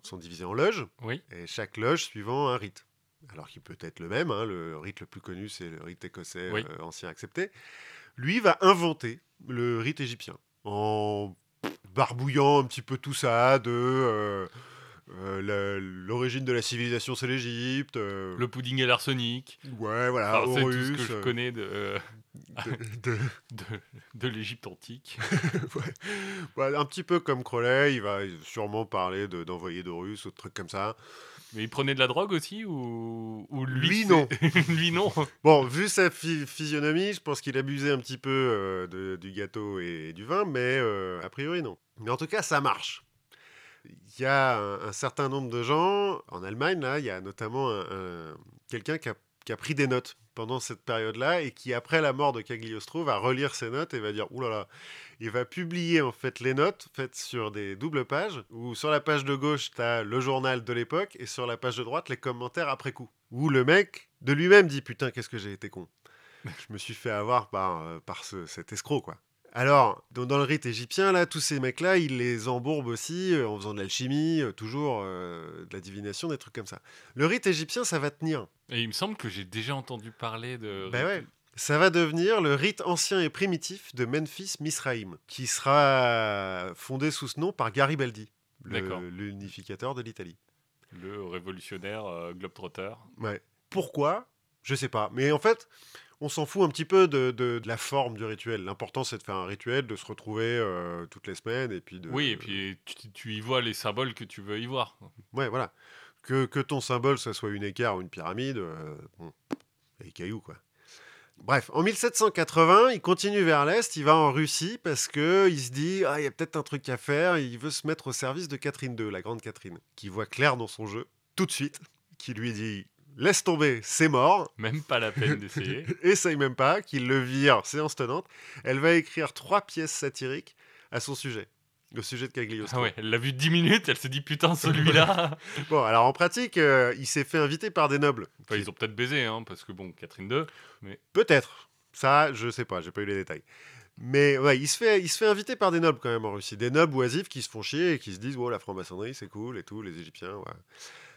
sont divisés en loges, Oui. et chaque loge suivant un rite. Alors qu'il peut être le même, hein, le rite le plus connu, c'est le rite écossais Oui. euh, ancien accepté. Lui va inventer le rite égyptien en barbouillant un petit peu tout ça de euh, euh, l'origine de la civilisation, c'est l'Égypte. euh, Le pudding et l'arsenic. Ouais, voilà, Enfin, c'est tout ce que je euh, connais de, euh, de- de- de, de l'Égypte antique. Ouais. Ouais, un petit peu comme Crowley, il va sûrement parler de- d'envoyer d'Horus ou de trucs comme ça. Mais il prenait de la drogue aussi ou, ou lui, non. lui non. Bon, vu sa phy- physionomie, je pense qu'il abusait un petit peu euh, de- du gâteau et du vin, mais euh, a priori non. Mais en tout cas, ça marche. Il y a un, un certain nombre de gens, en Allemagne, là, il y a notamment un- un- quelqu'un qui a, qui a pris des notes pendant cette période-là et qui, après la mort de Cagliostro, va relire ses notes et va dire, oulala, là là, il va publier en fait les notes faites sur des doubles pages, où sur la page de gauche, tu as le journal de l'époque, et sur la page de droite, les commentaires après coup. Où le mec de lui-même dit Putain, qu'est-ce que j'ai été con. Je me suis fait avoir par, euh, par ce- cet escroc, quoi. Alors, dans, dans le rite égyptien, là, tous ces mecs-là, ils les embourbent aussi euh, en faisant de l'alchimie, euh, toujours euh, de la divination, des trucs comme ça. Le rite égyptien, ça va tenir. Et il me semble que j'ai déjà entendu parler de. Ben ouais. Ça va devenir le rite ancien et primitif de Memphis Misraïm, qui sera fondé sous ce nom par Garibaldi, l'unificateur de l'Italie. Le révolutionnaire globetrotter. Ouais. Pourquoi? Je sais pas. Mais en fait, on s'en fout un petit peu de, de- de la forme du rituel. L'important, c'est de faire un rituel, de se retrouver euh, toutes les semaines et puis de. Oui, et puis tu, tu y vois les symboles que tu veux y voir. Ouais, voilà. Que, que ton symbole, ça soit une écart ou une pyramide, euh, bon, cailloux, quoi. Bref, en 1780, il continue vers l'est, il va en Russie parce que il se dit ah il y a peut-être un truc à faire, il veut se mettre au service de Catherine II, la grande Catherine, qui voit clair dans son jeu tout de suite, qui lui dit laisse tomber, c'est mort, Même pas la peine d'essayer. essaye même pas, qu'il le vire, séance tenante. Elle va écrire trois pièces satiriques à son sujet, le sujet de Cagliostro. Ah ouais, elle l'a vu 10 minutes, elle s'est dit putain, celui-là. Bon, alors en pratique, euh, il s'est fait inviter par des nobles. enfin, ils ont peut-être baisé, hein, parce que bon, Catherine II. Peut-être. Ça, je sais pas, j'ai pas eu les détails. Mais ouais, il se, fait, il se fait inviter par des nobles quand même en Russie. Des nobles oisifs qui se font chier et qui se disent Oh, la franc-maçonnerie, c'est cool et tout, les Égyptiens, ouais.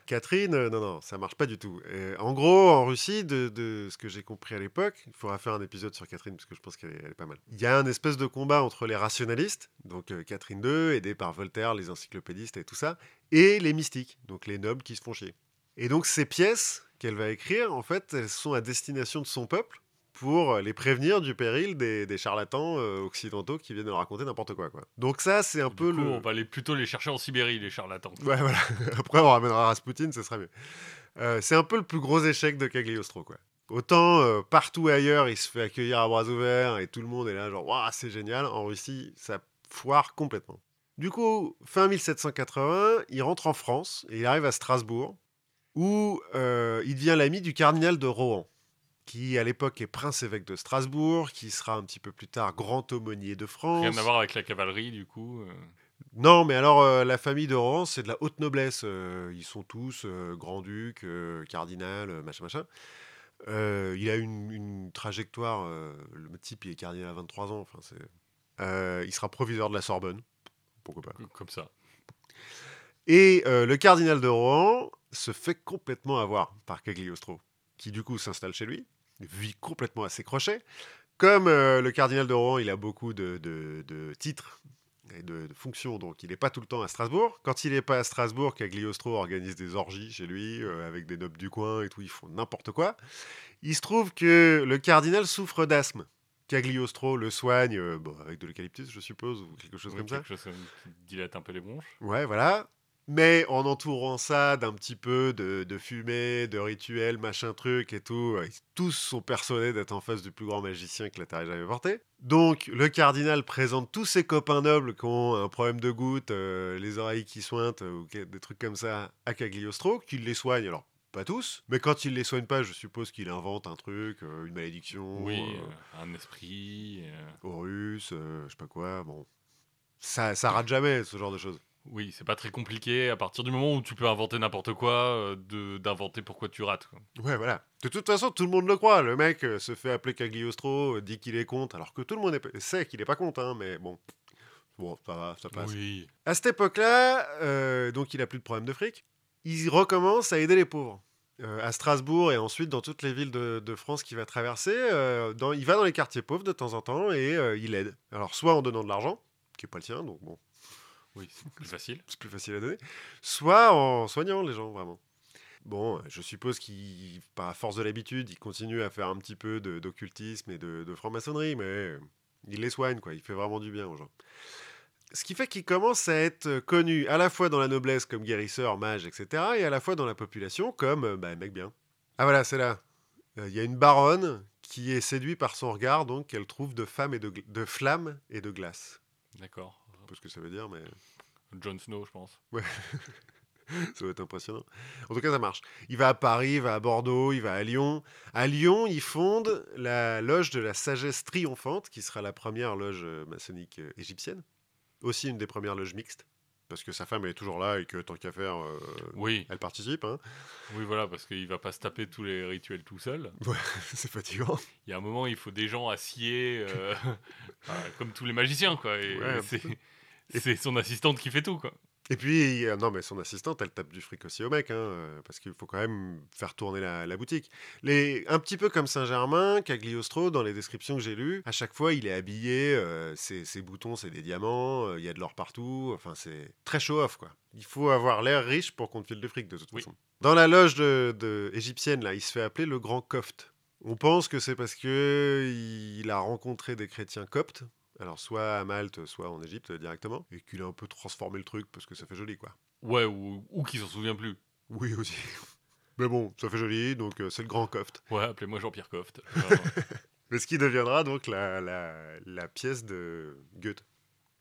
Catherine, euh, non, non, ça marche pas du tout. En gros, en Russie, de, ce que j'ai compris à l'époque, il faudra faire un épisode sur Catherine parce que je pense qu'elle est, elle est pas mal. Il y a un espèce de combat entre les rationalistes, donc euh, Catherine II, aidée par Voltaire, les encyclopédistes et tout ça, et les mystiques, donc les nobles qui se font chier. Et donc ces pièces qu'elle va écrire, en fait, elles sont à destination de son peuple pour les prévenir du péril des, des charlatans euh, occidentaux qui viennent leur raconter n'importe quoi, quoi. Donc ça, c'est un Du peu coup, le... on va aller plutôt les chercher en Sibérie, les charlatans. Ouais, voilà. Après, on ramènera Rasputin, ce sera mieux. Euh, c'est un peu le plus gros échec de Cagliostro, quoi. Autant euh, partout ailleurs, il se fait accueillir à bras ouverts et tout le monde est là, genre, waouh, c'est génial. En Russie, ça foire complètement. Du coup, fin 1780, il rentre en France et il arrive à Strasbourg, où euh, il devient l'ami du cardinal de Rohan, qui à l'époque est prince-évêque de Strasbourg, qui sera un petit peu plus tard grand aumônier de France. Rien à voir avec la cavalerie, du coup. euh. Non, mais alors euh, la famille de Rohan, c'est de la haute noblesse. euh, ils sont tous euh, grand-duc, cardinal, machin, machin. Il a une, une trajectoire. le type, il est cardinal à 23 ans. Enfin, c'est. Il sera proviseur de la Sorbonne. Pourquoi pas. Comme ça. Et le cardinal de Rohan se fait complètement avoir par Cagliostro, qui du coup s'installe chez lui, vit complètement à ses crochets. Comme euh, le cardinal de Rohan, il a beaucoup de, de- de titres et de, de fonctions, donc il n'est pas tout le temps à Strasbourg. Quand il n'est pas à Strasbourg, Cagliostro organise des orgies chez lui, euh, avec des nobles du coin et tout, ils font n'importe quoi. Il se trouve que le cardinal souffre d'asthme. Cagliostro le soigne, euh, bon, avec de l'eucalyptus, je suppose, ou quelque chose Oui, comme ça. quelque chose qui dilate un peu les bronches. Ouais, voilà. Mais en entourant ça d'un petit peu de, de fumée, de rituels, machin truc et tout, euh, tous sont persuadés d'être en face du plus grand magicien que la Terre ait jamais porté. Donc le cardinal présente tous ses copains nobles qui ont un problème de goutte, euh, les oreilles qui sointent, euh, ou des trucs comme ça, à Cagliostro, qu'il les soigne. Alors, pas tous, mais quand il les soigne pas, je suppose qu'il invente un truc, euh, une malédiction, Oui, euh, un esprit. Horus, je sais pas quoi, bon. Ça, ça rate jamais, ce genre de choses. Oui, c'est pas très compliqué. À partir du moment où tu peux inventer n'importe quoi, euh, d'inventer pourquoi tu rates. quoi. Ouais, voilà. De toute façon, tout le monde le croit. Le mec euh, se fait appeler Cagliostro, euh, dit qu'il est contre, alors que tout le monde est- sait qu'il est pas contre, hein, mais bon. Bon, ça va, ça passe. Oui. À cette époque-là, donc il a plus de problème de fric, il recommence à aider les pauvres. À Strasbourg et ensuite dans toutes les villes de, de France qu'il va traverser, dans- il va dans les quartiers pauvres de temps en temps et il aide. Alors soit en donnant de l'argent, qui est pas le sien, donc bon, Oui, c'est plus facile. c'est plus facile à donner, soit en soignant les gens vraiment. Bon, je suppose qu'il, par force de l'habitude, il continue à faire un petit peu d'occultisme et de, de franc-maçonnerie, mais il les soigne, quoi. Il fait vraiment du bien aux gens. Ce qui fait qu'il commence à être connu à la fois dans la noblesse comme guérisseur, mage, etc., et à la fois dans la population comme euh, bah, mec bien. Ah voilà, c'est là. Euh, Il y a une baronne qui est séduite par son regard, donc qu'elle trouve de, femme et de, de flamme et de glace. D'accord. Ce que ça veut dire, mais Jon Snow, je pense. ça va être impressionnant. En tout cas, ça marche. Il va à Paris, il va à Bordeaux, il va à Lyon. À Lyon, il fonde la loge de la sagesse triomphante, qui sera la première loge euh, maçonnique euh, égyptienne. Aussi une des premières loges mixtes, parce que sa femme elle est toujours là et que tant qu'à faire, euh, Oui, elle participe. hein. oui, voilà, parce qu'il va pas se taper tous les rituels tout seul. C'est fatigant. Il y a un moment, il faut des gens aciers, euh, enfin, comme tous les magiciens, quoi. Et Ouais, un c'est, son assistante qui fait tout, quoi. Et puis, non, mais son assistante, elle tape du fric aussi au mec, hein, euh, parce qu'il faut quand même faire tourner la, la boutique. Les, un petit peu comme Saint-Germain, Cagliostro, dans les descriptions que j'ai lues, à chaque fois, il est habillé, euh, ses, ses boutons, c'est des diamants, euh, il y a de l'or partout, enfin, c'est très show-off, quoi. Il faut avoir l'air riche pour qu'on te file du fric, de toute Oui. façon. Dans la loge de, de- égyptienne, là, il se fait appeler le Grand Coft. On pense que c'est parce que il a rencontré des chrétiens coptes, alors soit à Malte, soit en Égypte directement, et qu'il a un peu transformé le truc parce que ça fait joli, quoi. Ouais, ou, ou qui s'en souvient plus. Oui, aussi. Mais bon, ça fait joli, donc euh, c'est le grand coft. Ouais, appelez-moi Jean-Pierre Coft. Mais ce qui deviendra donc la, la, la pièce de Goethe.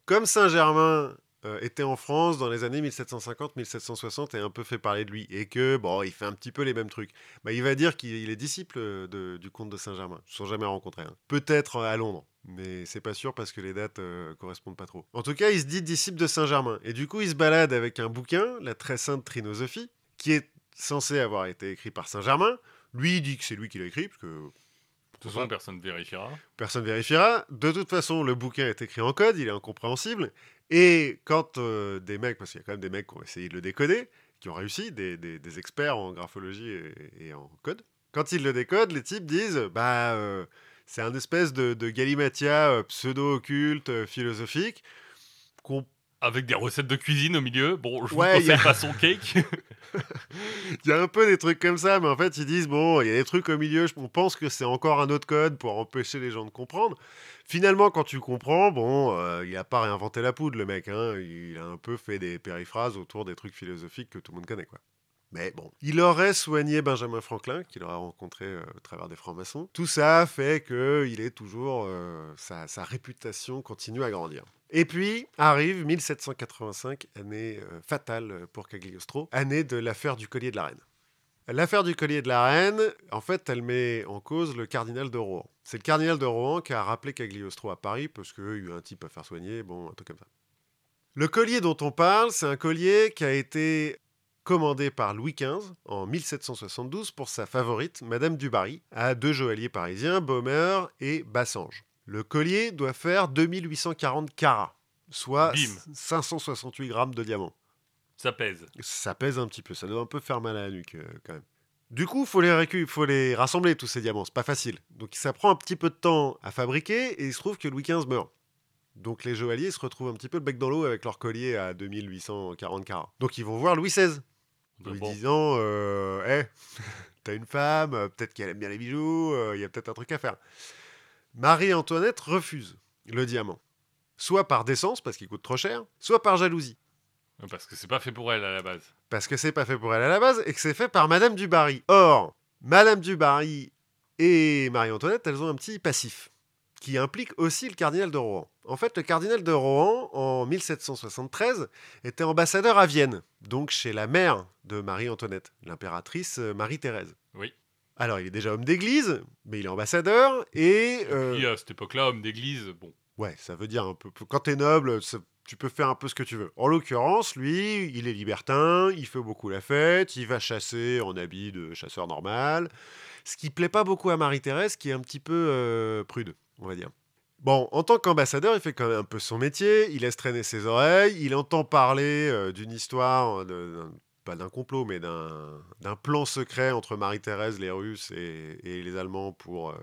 Comme Saint-Germain euh, était en France dans les années 1750-1760 et un peu fait parler de lui, et que, bon, il fait un petit peu les mêmes trucs, bah, il va dire qu'il est disciple de- du comte de Saint-Germain. Ils ne sont jamais rencontrés. hein. Peut-être euh, à Londres, mais c'est pas sûr parce que les dates euh, correspondent pas trop. En tout cas, il se dit disciple de Saint-Germain, et du coup, il se balade avec un bouquin, La très sainte Trinosophie, qui est censé avoir été écrit par Saint-Germain. Lui, il dit que c'est lui qui l'a écrit, parce que toute façon, personne ne vérifiera. Personne vérifiera. De toute façon, le bouquin est écrit en code, il est incompréhensible. Et quand euh, des mecs, parce qu'il y a quand même des mecs qui ont essayé de le décoder, qui ont réussi, des, des- des experts en graphologie et, et en code, quand ils le décodent, les types disent bah euh, c'est un espèce de, de galimatia euh, pseudo-occulte, philosophique, qu'on Avec des recettes de cuisine au milieu. Bon, je Ouais, vous a- pas son cake. Il y a un peu des trucs comme ça, mais en fait, ils disent bon, il y a des trucs au milieu, on pense que c'est encore un autre code pour empêcher les gens de comprendre. Finalement, quand tu comprends, bon, euh, il a pas réinventé la poudre, le mec, hein, il a un peu fait des périphrases autour des trucs philosophiques que tout le monde connaît, quoi. Mais bon, il aurait soigné Benjamin Franklin, qu'il aurait rencontré euh, au travers des francs-maçons. Tout ça fait que il est toujours, euh, sa, sa réputation continue à grandir. Et puis arrive 1785, année euh, fatale pour Cagliostro, année de l'affaire du collier de la reine. L'affaire du collier de la reine, en fait, elle met en cause le cardinal de Rohan. C'est le cardinal de Rohan qui a rappelé Cagliostro à Paris parce qu'il y a eu un type à faire soigner, bon, un truc comme ça. Le collier dont on parle, c'est un collier qui a été commandé par Louis XV en 1772 pour sa favorite, Madame du Barry, à deux joailliers parisiens, Baumer et Bassange. Le collier doit faire 2840 carats, soit Bim. 568 grammes de diamants. Ça pèse. Ça pèse un petit peu, ça doit un peu faire mal à la nuque euh, quand même. Du coup, faut les récu- faut les rassembler tous ces diamants, c'est pas facile. Donc ça prend un petit peu de temps à fabriquer et il se trouve que Louis XV meurt. Donc les joailliers se retrouvent un petit peu le bec dans l'eau avec leur collier à 2840 carats. Donc ils vont voir Louis XVI, lui Bon, disant euh, Hé, t'as une femme, euh, peut-être qu'elle aime bien les bijoux, euh, il y a peut-être un truc à faire. Marie-Antoinette refuse le diamant. Soit par décence, parce qu'il coûte trop cher, soit par jalousie. Parce que c'est pas fait pour elle à la base. parce que c'est pas fait pour elle à la base et que c'est fait par Madame du Barry. Or, Madame du Barry et Marie-Antoinette, elles ont un petit passif qui implique aussi le cardinal de Rohan. En fait, le cardinal de Rohan, en 1773, était ambassadeur à Vienne, donc chez la mère de Marie-Antoinette, l'impératrice euh, Marie-Thérèse. Oui. Alors, il est déjà homme d'église, mais il est ambassadeur et... euh, Puis à cette époque-là, homme d'église, bon. Ouais, ça veut dire un peu. Quand t'es noble, ça- tu peux faire un peu ce que tu veux. En l'occurrence, lui, il est libertin, il fait beaucoup la fête, il va chasser en habit de chasseur normal. Ce qui plaît pas beaucoup à Marie-Thérèse, qui est un petit peu euh, prude, on va dire. Bon, en tant qu'ambassadeur, il fait quand même un peu son métier, il laisse traîner ses oreilles, il entend parler euh, d'une histoire, d'un- pas d'un complot, mais d'un plan secret entre Marie-Thérèse, les Russes et, les Allemands pour euh,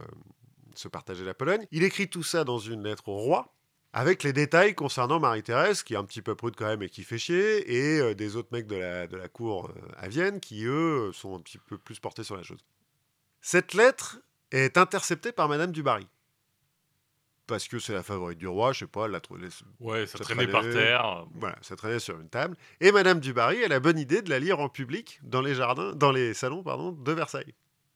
se partager la Pologne. Il écrit tout ça dans une lettre au roi, avec les détails concernant Marie-Thérèse, qui est un petit peu prude quand même et qui fait chier, et euh, des autres mecs de la, cour euh, à Vienne qui, eux, sont un petit peu plus portés sur la chose. Cette lettre est interceptée par Madame du Barry. Parce que c'est la favorite du roi, je sais pas, elle l'a trouvé. Ouais, ça Ça traînait par traînait. terre. Voilà, ça traînait sur une table. Et Madame du Barry a la bonne idée de la lire en public dans les jardins, dans les salons, pardon, de Versailles.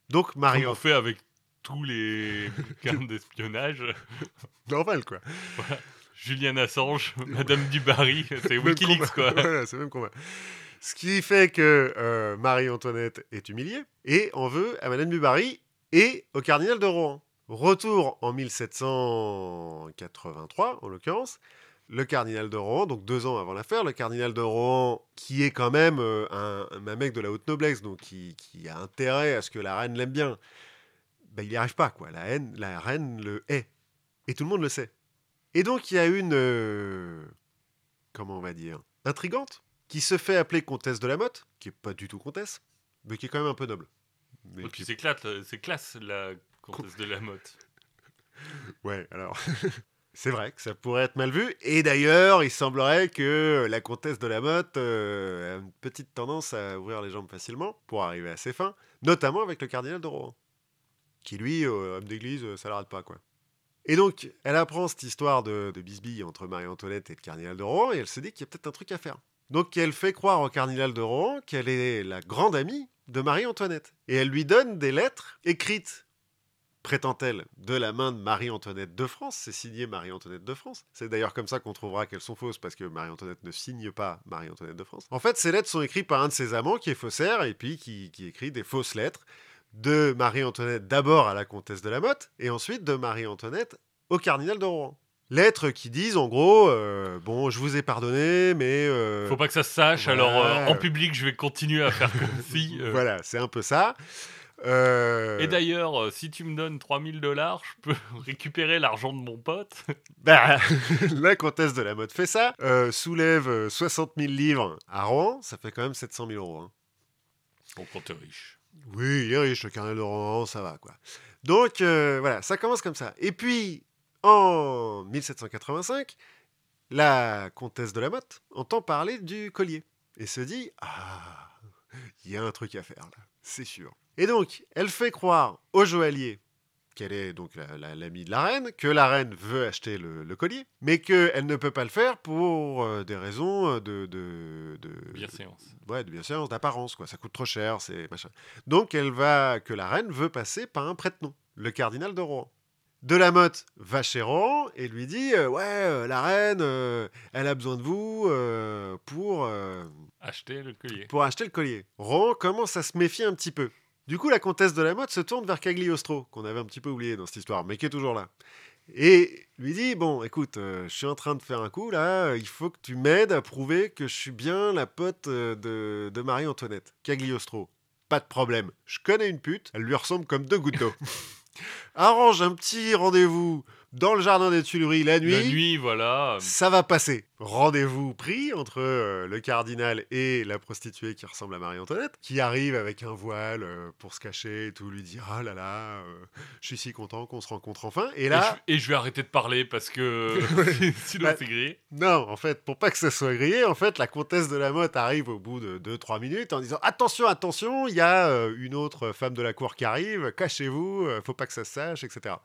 Donc Marie Comme on fait avec tous les bouquins d'espionnage. normal quoi. Julian Assange, Madame Dubarry, c'est Wikileaks quoi. Voilà, c'est même combat. Ce qui fait que euh, Marie-Antoinette est humiliée et en veut à Madame du Barry et au cardinal de Rohan. Retour en 1783, en l'occurrence, le cardinal de Rohan, donc deux ans avant l'affaire, le cardinal de Rohan, qui est quand même euh, un, un mec de la haute noblesse, donc qui, qui a intérêt à ce que la reine l'aime bien, ben, il n'y arrive pas, quoi. La, haine, la reine le hait. Et tout le monde le sait. Et donc, il y a une. euh, comment on va dire Intrigante, qui se fait appeler comtesse de la Motte, qui est pas du tout comtesse, mais qui est quand même un peu noble. Mais Et qui- puis c'est c'est classe la comtesse de la Motte. Ouais, alors. C'est vrai que ça pourrait être mal vu. Et d'ailleurs, il semblerait que la comtesse de la Motte euh, a une petite tendance à ouvrir les jambes facilement pour arriver à ses fins, notamment avec le cardinal de Rohan, qui lui, euh, homme d'église, euh, ça l'arrête pas, quoi. Et donc, elle apprend cette histoire de, de bisbille entre Marie-Antoinette et le cardinal de Rohan, et elle se dit qu'il y a peut-être un truc à faire. Donc, elle fait croire au cardinal de Rohan qu'elle est la grande amie de Marie-Antoinette. Et elle lui donne des lettres écrites prétend-elle, de la main de Marie-Antoinette de France. C'est signé Marie-Antoinette de France. C'est d'ailleurs comme ça qu'on trouvera qu'elles sont fausses, parce que Marie-Antoinette ne signe pas Marie-Antoinette de France. En fait, ces lettres sont écrites par un de ses amants qui est faussaire, et puis qui, qui écrit des fausses lettres de Marie-Antoinette d'abord à la comtesse de la Motte, et ensuite de Marie-Antoinette au cardinal de Rouen. Lettres qui disent en gros, euh, bon, je vous ai pardonné, mais... euh, Faut pas que ça se sache, voilà. alors euh, en public je vais continuer à faire comme si. euh. Voilà, c'est un peu ça. Euh, Et d'ailleurs, euh, si tu me donnes 3000 dollars, je peux récupérer l'argent de mon pote. Bah, la comtesse de la mode fait ça, euh, soulève euh, 60 000 livres à Rouen, ça fait quand même 700 000 euros. hein. Quand t'es riche. Oui, il est riche, le carnet de Rouen, ça va quoi. Donc euh, voilà, ça commence comme ça. Et puis, en 1785, la comtesse de la Motte entend parler du collier et se dit Ah, il y a un truc à faire là, c'est sûr. Et donc, elle fait croire au joaillier qu'elle est donc la- la- l'amie de la reine, que la reine veut acheter le, le collier, mais qu'elle ne peut pas le faire pour euh, des raisons de, de, de, Bienséance. ouais, de bienséance, d'apparence, quoi. Ça coûte trop cher, c'est machin. Donc, elle va, que la reine veut passer par un prête-nom, le cardinal de Rouen. De la Motte va chez Rohan et lui dit euh, Ouais, euh, la reine, euh, elle a besoin de vous euh, pour, euh, Acheter le collier. pour acheter le collier. Rohan commence à se méfier un petit peu. Du coup, la comtesse de la Motte se tourne vers Cagliostro, qu'on avait un petit peu oublié dans cette histoire, mais qui est toujours là. Et lui dit Bon, écoute, euh, je suis en train de faire un coup là, il faut que tu m'aides à prouver que je suis bien la pote euh, de, de Marie-Antoinette. Cagliostro, pas de problème. Je connais une pute, elle lui ressemble comme deux gouttes d'eau. Arrange un petit rendez-vous dans le jardin des Tuileries la nuit. La nuit, voilà. Ça va passer. Rendez-vous pris entre euh, le cardinal et la prostituée qui ressemble à Marie-Antoinette, qui arrive avec un voile euh, pour se cacher et tout, lui dire Ah là là, euh, je suis si content qu'on se rencontre enfin. Et Et, là, je, et je vais arrêter de parler parce que sinon Bah, c'est grillé. non, en fait, pour pas que ça soit grillé, en fait, la comtesse de la Motte arrive au bout de 2-3 minutes en disant Attention, attention, il y a une autre femme de la cour qui arrive, cachez-vous, faut pas que ça se sache, etc.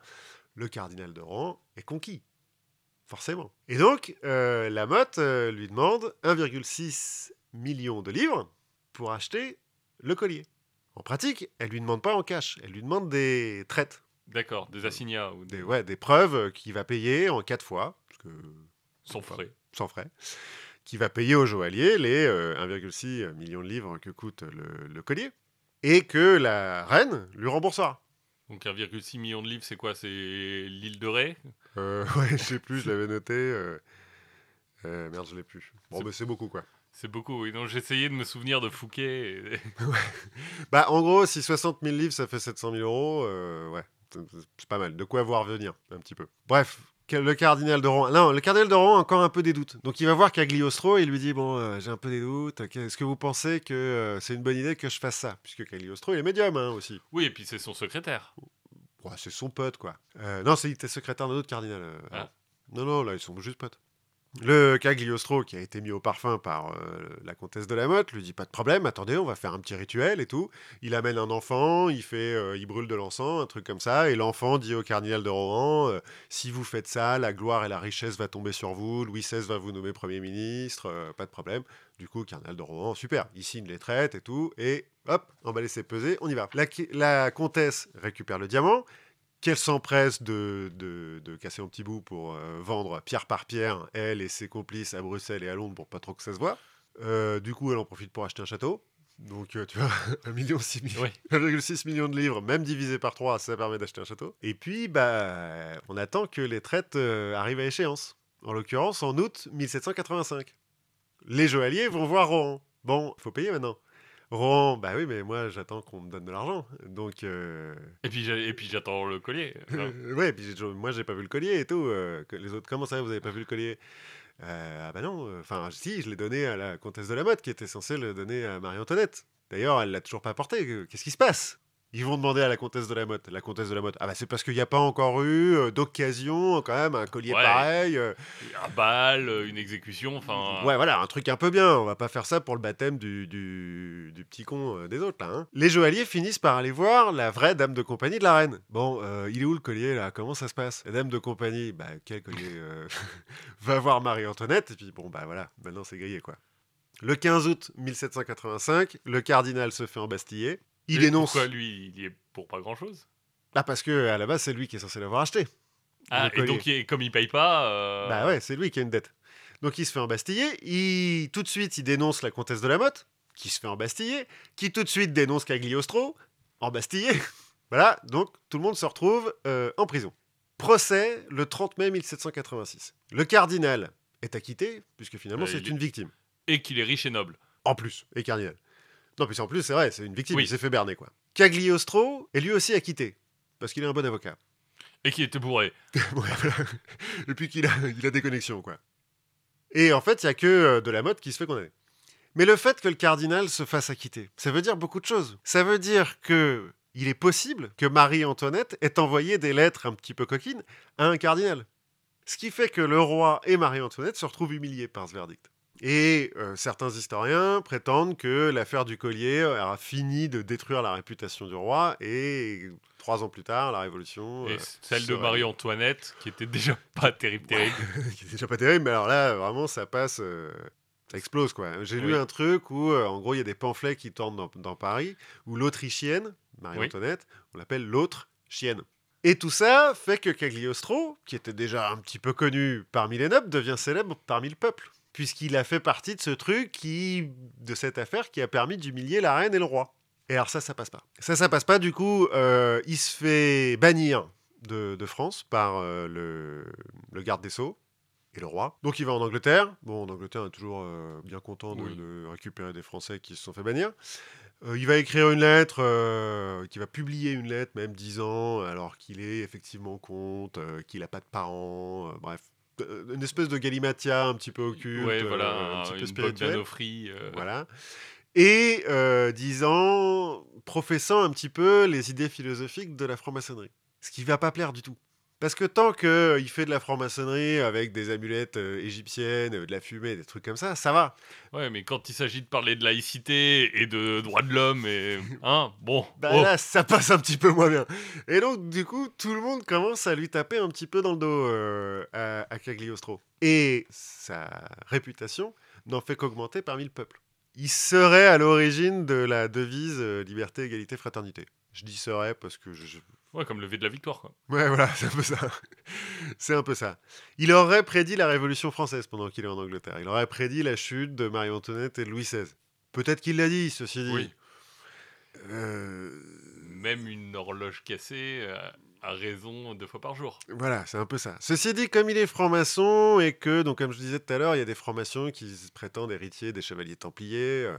Le cardinal de Rouen est conquis. Forcément. Et donc, euh, la Motte euh, lui demande 1,6 million de livres pour acheter le collier. En pratique, elle lui demande pas en cash, elle lui demande des traites, D'accord, des assignats ou des, des ouais, des preuves euh, qu'il va payer en quatre fois, parce que sans frais. sans frais, qui va payer au joaillier les euh, 1,6 million de livres que coûte le, le collier, et que la reine lui remboursera. Donc 1,6 million de livres, c'est quoi? C'est l'île de Ré? Euh, ouais, je sais plus, je l'avais noté. euh, euh, merde, je l'ai plus. Bon, mais c'est beaucoup, quoi. C'est beaucoup, oui. Donc j'essayais de me souvenir de Fouquet. et- Bah, en gros, si 60 000 livres, ça fait 700 000 euros, ouais, c'est- pas mal. De quoi voir venir, un petit peu. Bref, le cardinal de Rouen... Non, le cardinal de Rouen a encore un peu des doutes. Donc, il va voir Cagliostro et il lui dit, bon, euh, j'ai un peu des doutes. Est-ce que vous pensez que euh, c'est une bonne idée que je fasse ça? Puisque Cagliostro, il est médium, hein, aussi. Oui, et puis c'est son secrétaire. Ouais, c'est son pote, quoi. Euh, non, c'est il était secrétaire d'un autre cardinal. Ah. Non, non, là, ils sont juste potes. Le Cagliostro, qui a été mis au parfum par euh, la comtesse de la Motte, lui dit pas de problème, attendez, on va faire un petit rituel et tout. Il amène un enfant, il fait, euh, il brûle de l'encens, un truc comme ça, et l'enfant dit au cardinal de Rohan euh, si vous faites ça, la gloire et la richesse va tomber sur vous, Louis XVI va vous nommer premier ministre, pas de problème. Du coup, cardinal de Rohan, super, il signe les traites et tout, et hop, emballer ses pesées, on y va. La comtesse récupère le diamant qu'elle s'empresse de, de, casser en petits bouts pour euh, vendre pierre par pierre, elle et ses complices à Bruxelles et à Londres pour pas trop que ça se voit. Euh, du coup, elle en profite pour acheter un château. Donc, euh, tu vois, 1,6 million, 6 millions de livres, même divisé par 3, ça permet d'acheter un château. Et puis, bah, on attend que les traites arrivent à échéance. En l'occurrence, en août 1785. Les joailliers vont voir Rohan. Bon, il faut payer maintenant. Rohan, bah oui, mais moi j'attends qu'on me donne de l'argent. Donc. Euh, et puis, et puis j'attends le collier. ouais, et puis moi j'ai pas vu le collier et tout. Euh, les autres, comment ça, vous avez pas vu le collier? Euh, Ah bah non, enfin si, je l'ai donné à la comtesse de la Motte qui était censée le donner à Marie-Antoinette. D'ailleurs, elle l'a toujours pas apporté. Qu'est-ce qui se passe? Ils vont demander à la comtesse de la Motte. La comtesse de la Motte. Ah bah c'est parce qu'il n'y a pas encore eu euh, d'occasion, quand même, un collier pareil. Euh. Un bal, euh, une exécution, enfin. Ouais, voilà, un truc un peu bien. On va pas faire ça pour le baptême du, du, petit con des autres, là. Hein. Les joailliers finissent par aller voir la vraie dame de compagnie de la reine. Bon, il est où le collier, là? Comment ça se passe? La dame de compagnie, bah quel collier Va voir Marie-Antoinette, et puis bon, bah voilà, maintenant c'est grillé, quoi. Le 15 août 1785, le cardinal se fait embastiller. Il dénonce. Pourquoi lui, il y est pour pas grand chose Ah, parce que à la base, c'est lui qui est censé l'avoir acheté. Ah, et donc, comme il paye pas. Euh, bah ouais, c'est lui qui a une dette. Donc il se fait embastiller. Il... Tout de suite, il dénonce la comtesse de la Motte, qui se fait embastiller, qui tout de suite dénonce Cagliostro, embastillé. voilà, donc tout le monde se retrouve euh, en prison. Procès le 30 mai 1786. Le cardinal est acquitté, puisque finalement euh, c'est une victime. Et qu'il est riche et noble. En plus, et cardinal. Non, puis en plus, c'est vrai, c'est une victime, il s'est fait berner, quoi. Cagliostro est lui aussi acquitté, parce qu'il est un bon avocat. Et qui était bourré. Et puis qu'il a, il a des connexions, quoi. Et en fait, il n'y a que euh, de la mode qui se fait condamner. Mais le fait que le cardinal se fasse acquitter, ça veut dire beaucoup de choses. Ça veut dire que il est possible que Marie-Antoinette ait envoyé des lettres un petit peu coquines à un cardinal. Ce qui fait que le roi et Marie-Antoinette se retrouvent humiliés par ce verdict. Et euh, certains historiens prétendent que l'affaire du collier aura fini de détruire la réputation du roi et trois ans plus tard, la révolution. Et euh, celle de Marie-Antoinette, qui était déjà pas terrible, terrible. qui était déjà pas terrible, mais alors là, vraiment, ça passe. Euh, ça explose quoi. J'ai lu un truc où, en gros, il y a des pamphlets qui tournent dans, Paris où l'Autrichienne, Marie-Antoinette, on l'appelle l'autre chienne. Et tout ça fait que Cagliostro, qui était déjà un petit peu connu parmi les nobles, devient célèbre parmi le peuple puisqu'il a fait partie de ce truc qui, de cette affaire qui a permis d'humilier la reine et le roi. Et alors ça, ça passe pas. Ça, ça passe pas. Du coup, euh, il se fait bannir de, France par euh, le, garde des sceaux et le roi. Donc il va en Angleterre. Bon, en Angleterre, on est toujours euh, bien content de, récupérer des Français qui se sont fait bannir. il va écrire une lettre, qui va publier une lettre, même ans, alors qu'il est effectivement compte, qu'il n'a pas de parents, bref, une espèce de galimatia un petit peu occulte, ouais, voilà, euh, un petit peu spirituel. Euh. Voilà. Et disant, professant un petit peu les idées philosophiques de la franc-maçonnerie. Ce qui va pas plaire du tout. Parce que tant qu'il euh, fait de la franc-maçonnerie avec des amulettes euh, égyptiennes, euh, de la fumée, des trucs comme ça, ça va. Ouais, mais quand il s'agit de parler de laïcité et de droits de l'homme, et hein, bon. Bah oh. là, ça passe un petit peu moins bien. Et donc, du coup, tout le monde commence à lui taper un petit peu dans le dos à, à Cagliostro. Et sa réputation n'en fait qu'augmenter parmi le peuple. Il serait à l'origine de la devise liberté, égalité, fraternité. Je dis serait parce que je, Ouais, comme lever de la victoire, quoi. Ouais, voilà, c'est un peu ça. c'est un peu ça. Il aurait prédit la Révolution française pendant qu'il est en Angleterre. Il aurait prédit la chute de Marie-Antoinette et de Louis XVI. Peut-être qu'il l'a dit, ceci dit. Oui. Euh, Même une horloge cassée euh, a raison deux fois par jour. Voilà, c'est un peu ça. Ceci dit, comme il est franc-maçon et que, donc comme je disais tout à l'heure, il y a des francs-maçons qui prétendent héritiers des chevaliers templiers.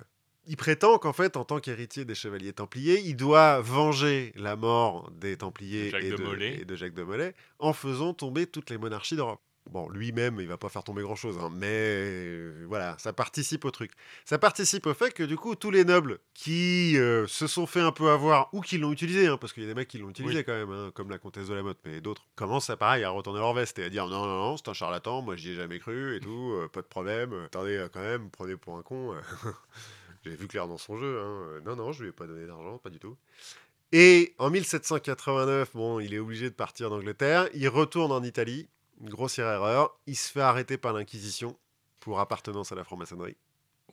Il prétend qu'en fait, en tant qu'héritier des chevaliers templiers, il doit venger la mort des templiers et, de, Jacques de Molay en faisant tomber toutes les monarchies d'Europe. Bon, lui-même, il va pas faire tomber grand-chose, hein, mais euh, voilà, ça participe au truc. Ça participe au fait que du coup, tous les nobles qui euh, se sont fait un peu avoir ou qui l'ont utilisé, hein, parce qu'il y a des mecs qui l'ont utilisé Oui. quand même, hein, comme la comtesse de la Motte, mais d'autres commencent à pareil à retourner leur veste et à dire non, non, non, c'est un charlatan, moi j'y ai jamais cru et tout, euh, pas de problème. attendez, quand même, prenez pour un con. J'ai vu clair dans son jeu. hein, euh, non, non, je lui ai pas donné d'argent, pas du tout. Et en 1789, bon, il est obligé de partir d'Angleterre. Il retourne en Italie. Une grossière erreur. Il se fait arrêter par l'Inquisition pour appartenance à la franc-maçonnerie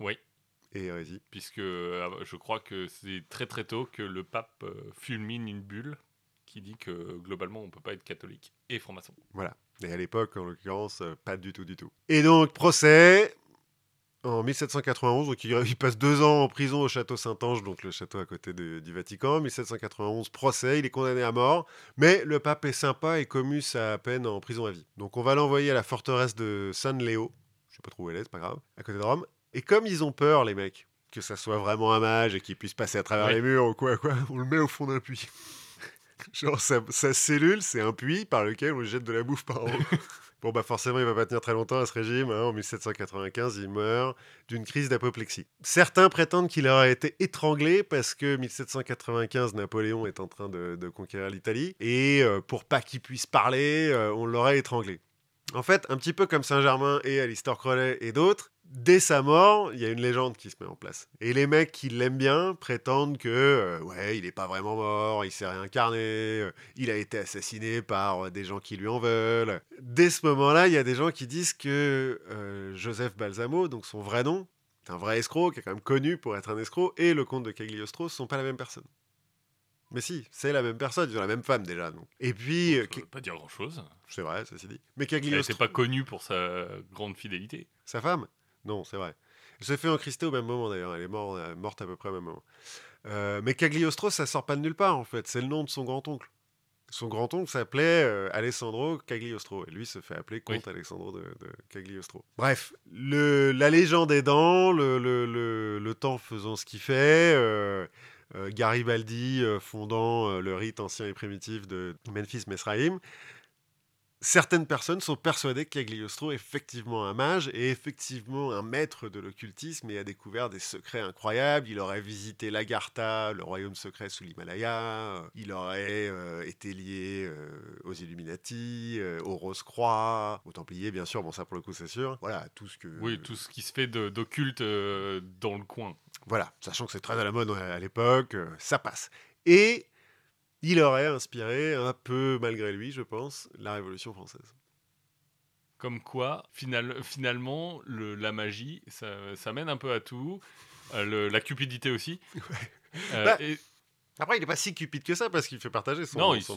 Oui, et hérésie. puisque euh, je crois que c'est très très tôt que le pape euh, fulmine une bulle qui dit que globalement on peut pas être catholique et franc-maçon. Voilà. Et à l'époque, en l'occurrence, euh, pas du tout, du tout. Et donc, procès en 1791. Donc, il, passe deux ans en prison au château Saint-Ange, donc le château à côté de- du Vatican. 1791, procès. Il est condamné à mort. Mais le pape est sympa et commue sa peine en prison à vie. Donc, on va l'envoyer à la forteresse de San Leo. Je sais pas trop où elle est, c'est pas grave. À côté de Rome. Et comme ils ont peur, les mecs, que ça soit vraiment un mage et qu'il puisse passer à travers Ouais. les murs ou quoi, quoi, on le met au fond d'un puits. Genre, sa, sa cellule, c'est un puits par lequel on jette de la bouffe par en haut. Bon, bah forcément, il va pas tenir très longtemps à ce régime. hein. En 1795, il meurt d'une crise d'apoplexie. Certains prétendent qu'il aurait été étranglé parce que 1795, Napoléon est en train de, de conquérir l'Italie. Et euh, pour pas qu'il puisse parler, euh, on l'aurait étranglé. En fait, un petit peu comme Saint-Germain et Alistair Crowley et d'autres, dès sa mort, il y a une légende qui se met en place. Et les mecs qui l'aiment bien prétendent que, euh, ouais, il n'est pas vraiment mort, il s'est réincarné, euh, il a été assassiné par euh, des gens qui lui en veulent. Dès ce moment-là, il y a des gens qui disent que Joseph Balsamo, donc son vrai nom, un vrai escroc, qui est quand même connu pour être un escroc, et le comte de Cagliostro sont pas la même personne. Mais si, c'est la même personne, ils ont la même femme déjà. Donc. Et puis, euh, Ça veut pas dire grand chose. c'est vrai, ceci dit. Mais Elle Cagliostro, n'était pas connue pour sa grande fidélité. sa femme? Non, c'est vrai. Elle s'est fait encrister au même moment d'ailleurs. Elle est morte, euh, morte à peu près au même moment. Euh, mais Cagliostro, ça sort pas de nulle part en fait. C'est le nom de son grand-oncle. Son grand-oncle s'appelait euh, Alessandro Cagliostro. Et lui se fait appeler comte Alessandro de, de Cagliostro. Bref, le, la légende aidant, le, le, le, le temps faisant ce qu'il fait. euh, Garibaldi euh, fondant euh, le rite ancien et primitif de Memphis Mesraïm, certaines personnes sont persuadées que Cagliostro est effectivement un mage et effectivement un maître de l'occultisme et a découvert des secrets incroyables. Il aurait visité l'Agartha, le royaume secret sous l'Himalaya. euh, Il aurait euh, été lié euh, aux Illuminati, euh, aux Rose-Croix, aux Templiers, bien sûr. Bon, ça pour le coup, c'est sûr. Voilà, tout ce que. Oui, tout ce qui se fait d'occulte dans le coin. Voilà, sachant que c'est très à la mode à l'époque, ça passe. Et il aurait inspiré, un peu malgré lui, je pense, la Révolution française. Comme quoi, final- finalement, le- la magie, ça, ça mène un peu à tout. Euh, le- la cupidité aussi. Euh, Bah, et Après, il n'est pas si cupide que ça parce qu'il fait partager son, Non, il son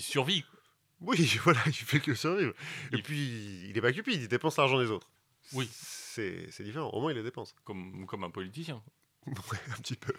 survit. Oui, voilà, il fait que survivre. Et Il- puis, il n'est pas cupide, il dépense l'argent des autres. Oui. C'est différent, au moins il le dépense. Comme, comme un politicien. Ouais, un petit peu.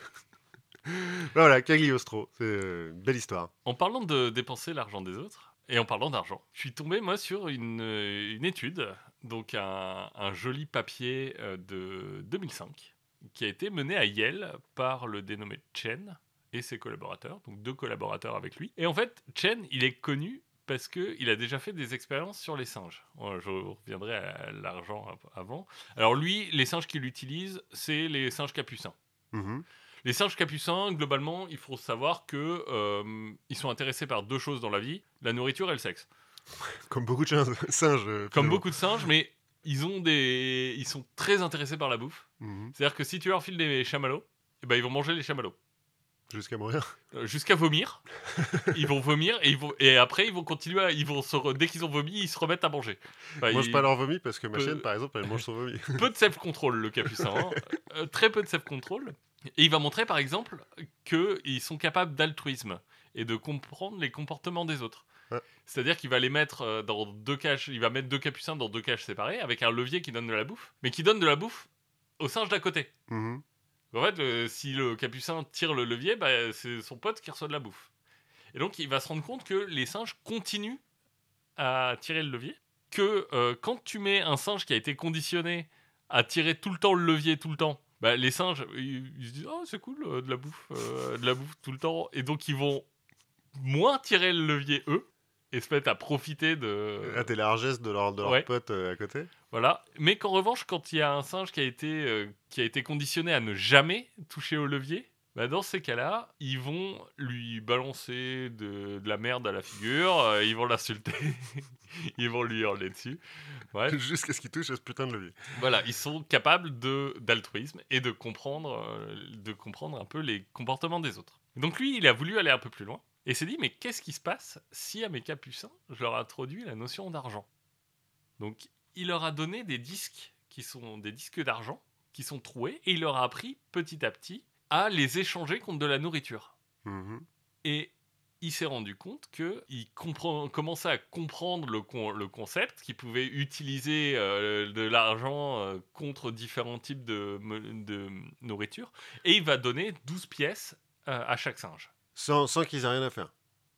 voilà, Cagliostro, c'est euh, une belle histoire. En parlant de dépenser l'argent des autres, et en parlant d'argent, je suis tombé moi sur une, euh, une étude, donc un, un joli papier euh, de 2005, qui a été mené à Yale par le dénommé Chen et ses collaborateurs, donc deux collaborateurs avec lui. Et en fait, Chen, il est connu parce qu'il a déjà fait des expériences sur les singes. Euh, Je reviendrai à l'argent av- avant. Alors lui, les singes qu'il utilise, c'est les singes capucins. Mhm. Les singes capucins, globalement, il faut savoir que euh, ils sont intéressés par deux choses dans la vie la nourriture et le sexe. Comme beaucoup de singes. singes euh, Comme finalement. beaucoup de singes, mais ils ont des, ils sont très intéressés par la bouffe. Mhm. C'est-à-dire que si tu leur files des chamallows, eh ben ils vont manger les chamallows Jusqu'à mourir. Euh, jusqu'à vomir. ils vont vomir et ils vont et après ils vont continuer. À, ils vont se re- dès qu'ils ont vomi, ils se remettent à manger. Enfin, Ils mangent ils- pas leur vomi parce que ma Peu- chienne, par exemple, elle mange son vomi. peu de self-control, le capucin. hein. Euh, très peu de self-control. Et il va montrer, par exemple, qu'ils sont capables d'altruisme et de comprendre les comportements des autres. Ouais. C'est-à-dire qu'il va les mettre euh, dans deux cages, il va mettre deux capucins dans deux cages séparées avec un levier qui donne de la bouffe, mais qui donne de la bouffe au singe d'à côté. Mhm. En fait, le- si le capucin tire le levier, bah, c'est son pote qui reçoit de la bouffe. Et donc, il va se rendre compte que les singes continuent à tirer le levier. Que euh, quand tu mets un singe qui a été conditionné à tirer tout le temps le levier, tout le temps, bah, les singes, ils, ils se disent Oh, c'est cool, euh, de la bouffe, euh, de la bouffe tout le temps. Et donc, ils vont moins tirer le levier, eux. et se mettent à profiter de. À tes largesses de leurs de leurs Ouais. potes euh, à côté. Voilà. Mais qu'en revanche, quand il y a un singe qui a été, qui a été conditionné à ne jamais toucher au levier, bah dans ces cas-là, ils vont lui balancer de, de la merde à la figure, euh, ils vont l'insulter, ils vont lui hurler dessus. Ouais. Jusqu'à ce qu'ils touchent à ce putain de levier. Voilà, ils sont capables de d'altruisme et de comprendre, euh, de comprendre un peu les comportements des autres. Donc lui, il a voulu aller un peu plus loin et s'est dit mais qu'est-ce qui se passe si à mes capucins je leur introduis la notion d'argent? Donc il leur a donné des disques qui sont des disques d'argent qui sont troués et il leur a appris petit à petit à les échanger contre de la nourriture. Mhm. Et il s'est rendu compte qu'il commençait à comprendre le, con- le concept, qu'il pouvait utiliser euh, de l'argent euh, contre différents types de, nourriture. Et il va donner 12 pièces euh, à chaque singe, Sans, sans qu'ils aient rien à faire.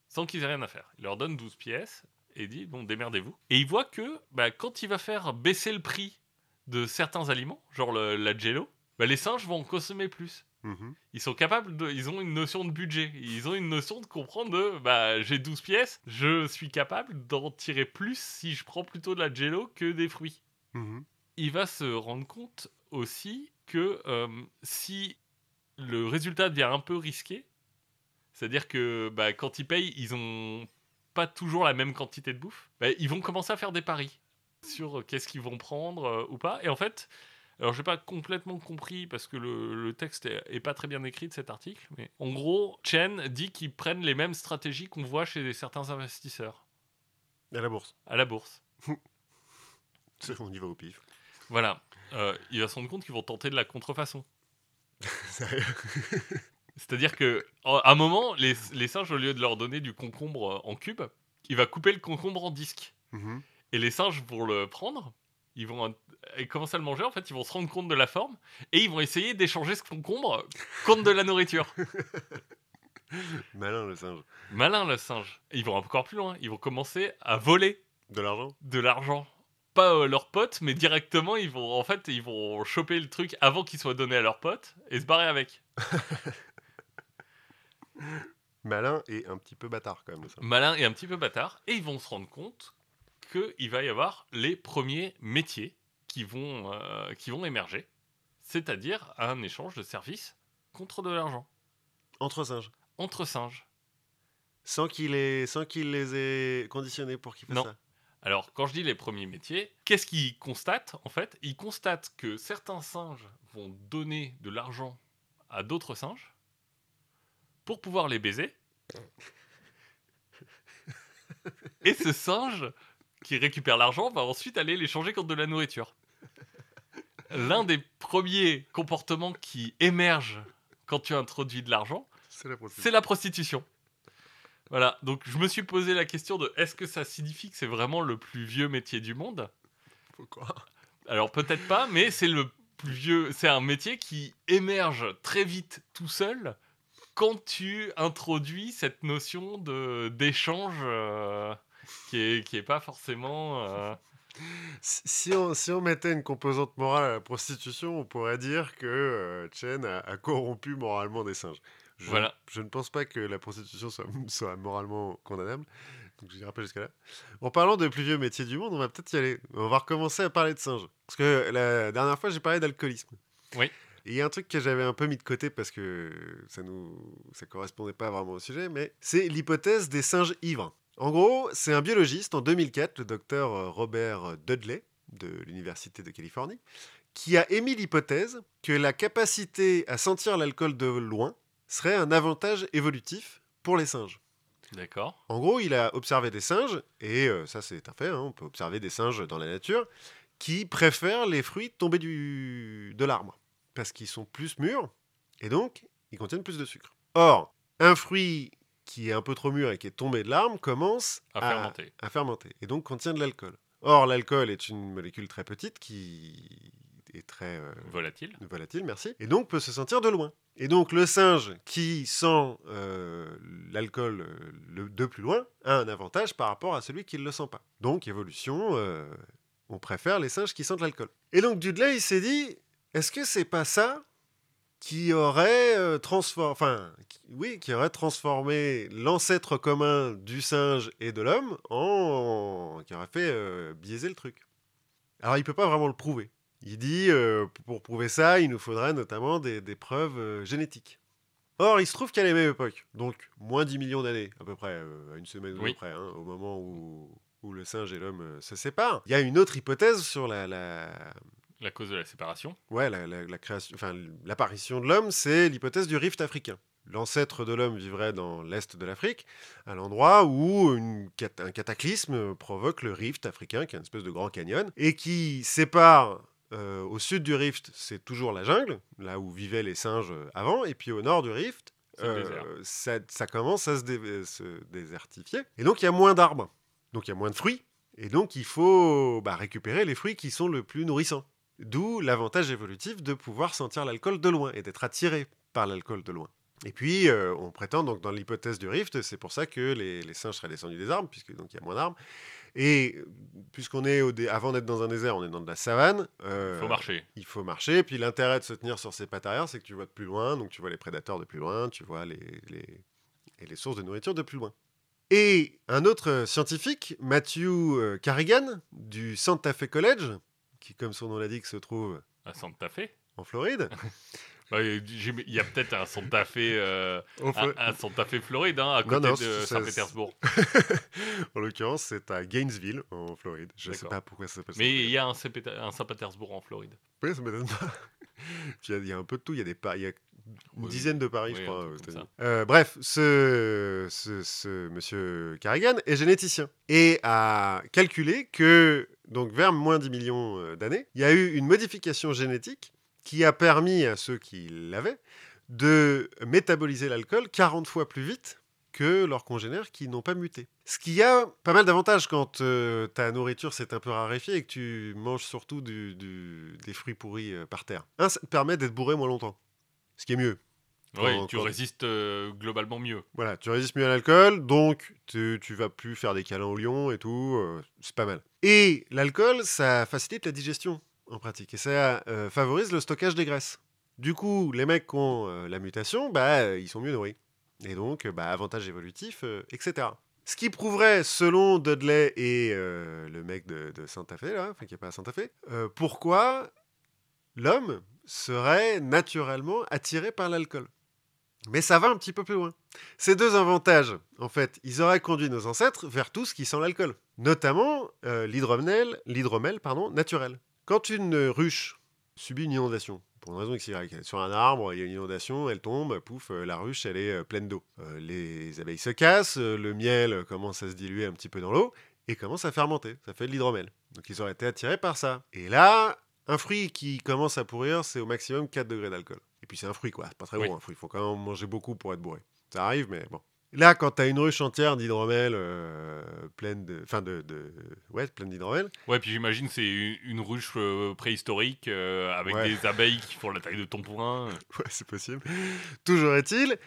sans qu'ils aient rien à faire. Il leur donne 12 pièces et dit, bon, démerdez-vous. Et il voit que bah, quand il va faire baisser le prix de certains aliments, genre le- la jello, bah, les singes vont en consommer plus Mhm. ils sont capables de ils ont une notion de budget ils ont une notion de comprendre de bah j'ai 12 pièces je suis capable d'en tirer plus si je prends plutôt de la jello que des fruits Mhm. il va se rendre compte aussi que euh, si le résultat devient un peu risqué c'est à dire que bah, quand ils payent ils ont pas toujours la même quantité de bouffe bah, ils vont commencer à faire des paris sur qu'est-ce qu'ils vont prendre euh, ou pas et en fait alors, j'ai pas complètement compris parce que le, le texte est, est pas très bien écrit de cet article, mais en gros, Chen dit qu'ils prennent les mêmes stratégies qu'on voit chez certains investisseurs À la bourse. à la bourse. C'est- On y va au pif. Voilà. Euh, il va se rendre compte qu'ils vont tenter de la contrefaçon. Sérieux? C'est-à-dire que à un moment, les, les singes, au lieu de leur donner du concombre en cube, il va couper le concombre en disque. Mhm. Et les singes, pour le prendre, ils vont commencer à le manger. En fait, ils vont se rendre compte de la forme et ils vont essayer d'échanger ce concombre contre de la nourriture. Malin le singe. Malin le singe. Et ils vont encore plus loin. Ils vont commencer à voler De l'argent de l'argent. Pas euh, leurs potes, mais directement, ils vont en fait, ils vont choper le truc avant qu'il soit donné à leurs potes et se barrer avec. Malin et un petit peu bâtard quand même le singe. Malin et un petit peu bâtard. Et ils vont se rendre compte qu'il va y avoir les premiers métiers qui vont, euh, qui vont émerger. C'est-à-dire un échange de services contre de l'argent. Entre singes. Entre singes. Sans qu'il ait- sans qu'il les ait conditionnés pour qu'ils fassent Non. ça. Alors, quand je dis les premiers métiers, qu'est-ce qu'ils constatent En fait, ils constatent que certains singes vont donner de l'argent à d'autres singes pour pouvoir les baiser. Et ce singe qui récupère l'argent va ensuite aller l'échanger contre de la nourriture. L'un des premiers comportements qui émergent quand tu introduis de l'argent, C'est la prostitution. c'est la prostitution. Voilà, donc je me suis posé la question de est-ce que ça signifie que c'est vraiment le plus vieux métier du monde? Croire. Alors peut-être pas, mais c'est le plus vieux, c'est un métier qui émerge très vite tout seul quand tu introduis cette notion de d'échange euh, qui est qui est pas forcément euh, Si, on, si on mettait une composante morale à la prostitution, on pourrait dire que euh, Chen a, a corrompu moralement des singes. Je, Voilà. je ne pense pas que la prostitution soit, soit moralement condamnable, donc je n'irai pas jusqu'à là. En parlant de plus vieux métiers du monde, on va peut-être y aller. On va recommencer à parler de singes. Parce que la dernière fois, j'ai parlé d'alcoolisme. Oui. Il y a un truc que j'avais un peu mis de côté parce que ça nous ça correspondait pas vraiment au sujet, mais c'est l'hypothèse des singes ivres. En gros, c'est un biologiste en 2004, le docteur euh, Robert Dudley de l'Université de Californie, qui a émis l'hypothèse que la capacité à sentir l'alcool de loin serait un avantage évolutif pour les singes. d'accord. En gros, il a observé des singes, et euh, ça c'est un fait, hein, on peut observer des singes dans la nature, qui préfèrent les fruits tombés du... de l'arbre, parce qu'ils sont plus mûrs, et donc ils contiennent plus de sucre. Or, un fruit qui est un peu trop mûr et qui est tombé de l'arbre commence À fermenter. à fermenter, et donc contient de l'alcool. Or, l'alcool est une molécule très petite qui est très euh, Volatile. volatile, merci, et donc peut se sentir de loin. Et donc le singe qui sent euh, l'alcool euh, de plus loin a un avantage par rapport à celui qui ne le sent pas. Donc évolution, on préfère les singes qui sentent l'alcool. Et donc Dudley, il s'est dit, est-ce que c'est pas ça qui aurait euh, transformé, enfin, qui- oui, qui aurait transformé l'ancêtre commun du singe et de l'homme en, qui aurait fait euh, biaiser le truc. Alors, il peut pas vraiment le prouver. Il dit, euh, pour prouver ça, il nous faudrait notamment des, des preuves génétiques. Or, il se trouve qu'à la même époque, donc moins 10 millions d'années, à peu près, à une semaine ou Oui. à peu près, hein, au moment où, où le singe et l'homme se séparent, il y a une autre hypothèse sur la, la, La cause de la séparation. Ouais, la, la- la création, enfin, l'apparition de l'homme, c'est l'hypothèse du rift africain. L'ancêtre de l'homme vivrait dans l'est de l'Afrique, à l'endroit où une un cataclysme provoque le rift africain, qui est une espèce de grand canyon, et qui sépare euh, au sud du rift, c'est toujours la jungle, là où vivaient les singes euh, avant, et puis au nord du rift, euh, ça, ça commence à se, dé- se désertifier. Et donc il y a moins d'arbres, donc il y a moins de fruits, et donc il faut bah, récupérer les fruits qui sont le plus nourrissants. D'où l'avantage évolutif de pouvoir sentir l'alcool de loin et d'être attiré par l'alcool de loin. Et puis, euh, on prétend donc dans l'hypothèse du rift, c'est pour ça que les, les singes seraient descendus des arbres, puisque donc il y a moins d'arbres. Et puisqu'on est au dé- avant d'être dans un désert, on est dans de la savane. euh, Il faut marcher. il faut marcher. Puis l'intérêt de se tenir sur ses pattes arrière, c'est que tu vois de plus loin, donc tu vois les prédateurs de plus loin, tu vois les, les- et les sources de nourriture de plus loin. Et un autre scientifique, Matthew euh, Carrigan, du Santa Fe College, qui, comme son nom l'indique, se trouve À Santa Fe. en Floride. Bah, Il y a peut-être un Santa Fe, euh, un, un Santa Fe Floride, hein, à côté non, de Saint-Pétersbourg. en l'occurrence, c'est à Gainesville, en Floride. Je ne sais pas pourquoi ça s'appelle Mais il y a un Saint-Péter- un Saint-Pétersbourg en Floride. Oui, ça m'étonne pas. Il y a- il y, a un peu de tout. Il y a des pa- il y a une Oui. dizaine de paris, Oui, je crois, États-Unis. Euh, bref, ce, ce, ce monsieur Carrigan est généticien et a calculé que, donc vers moins 10 millions euh, d'années, il y a eu une modification génétique qui a permis à ceux qui l'avaient de métaboliser l'alcool 40 fois plus vite que leurs congénères qui n'ont pas muté. Ce qui a pas mal d'avantages quand euh, ta nourriture s'est un peu raréfiée et que tu manges surtout du- du- des fruits pourris euh, par terre. Un, ça te permet d'être bourré moins longtemps. Ce qui est mieux. Oui, tu quand- résistes euh, globalement mieux. Voilà, tu résistes mieux à l'alcool, donc tu, tu vas plus faire des câlins au lion et tout, euh, c'est pas mal. Et l'alcool, ça facilite la digestion en pratique et ça euh, favorise le stockage des graisses. Du coup, les mecs qui ont la mutation, bah, ils sont mieux nourris. Et donc, bah, avantage évolutif, etc. Ce qui prouverait, selon Dudley et le mec de, de Santa Fe, là, enfin qui n'est pas à Santa Fe, pourquoi l'homme serait naturellement attiré par l'alcool. Mais ça va un petit peu plus loin. Ces deux avantages, en fait, ils auraient conduit nos ancêtres vers tout ce qui sent l'alcool, notamment euh, l'hydromel, l'hydromel pardon, naturel. Quand une ruche subit une inondation, pour une raison XY, elle est sur un arbre, il y a une inondation, elle tombe, pouf, euh, la ruche, elle est euh, pleine d'eau. Les abeilles se cassent, le miel commence à se diluer un petit peu dans l'eau et commence à fermenter. Ça fait de l'hydromel. Donc ils auraient été attirés par ça. Et là, un fruit qui commence à pourrir, c'est au maximum 4 degrés d'alcool. Et puis c'est un fruit, quoi. C'est pas très Oui. gros, un fruit. Il faut quand même manger beaucoup pour être bourré. Ça arrive, mais bon. Là, quand tu as une ruche entière d'hydromel euh, pleine de. Enfin, de, de. Ouais, pleine d'hydromel. Ouais, puis j'imagine c'est une, une ruche euh, préhistorique euh, avec Ouais. des abeilles qui font la taille de ton poing. Ouais, c'est possible. Toujours est-il,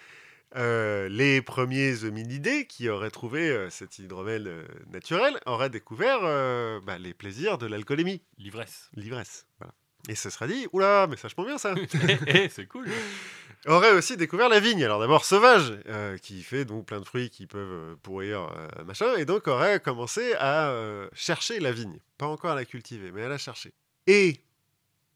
euh, les premiers hominidés qui auraient trouvé euh, cet hydromel euh, naturel auraient découvert euh, bah, les plaisirs de l'alcoolémie, L'ivresse. l'ivresse. Voilà. Et ce serait dit, oula, mais ça vachement bien ça. C'est cool. aurait aussi découvert la vigne. Alors d'abord sauvage, qui fait donc plein de fruits qui peuvent pourrir, machin, et donc aurait commencé à chercher la vigne. Pas encore à la cultiver, mais à la chercher. Et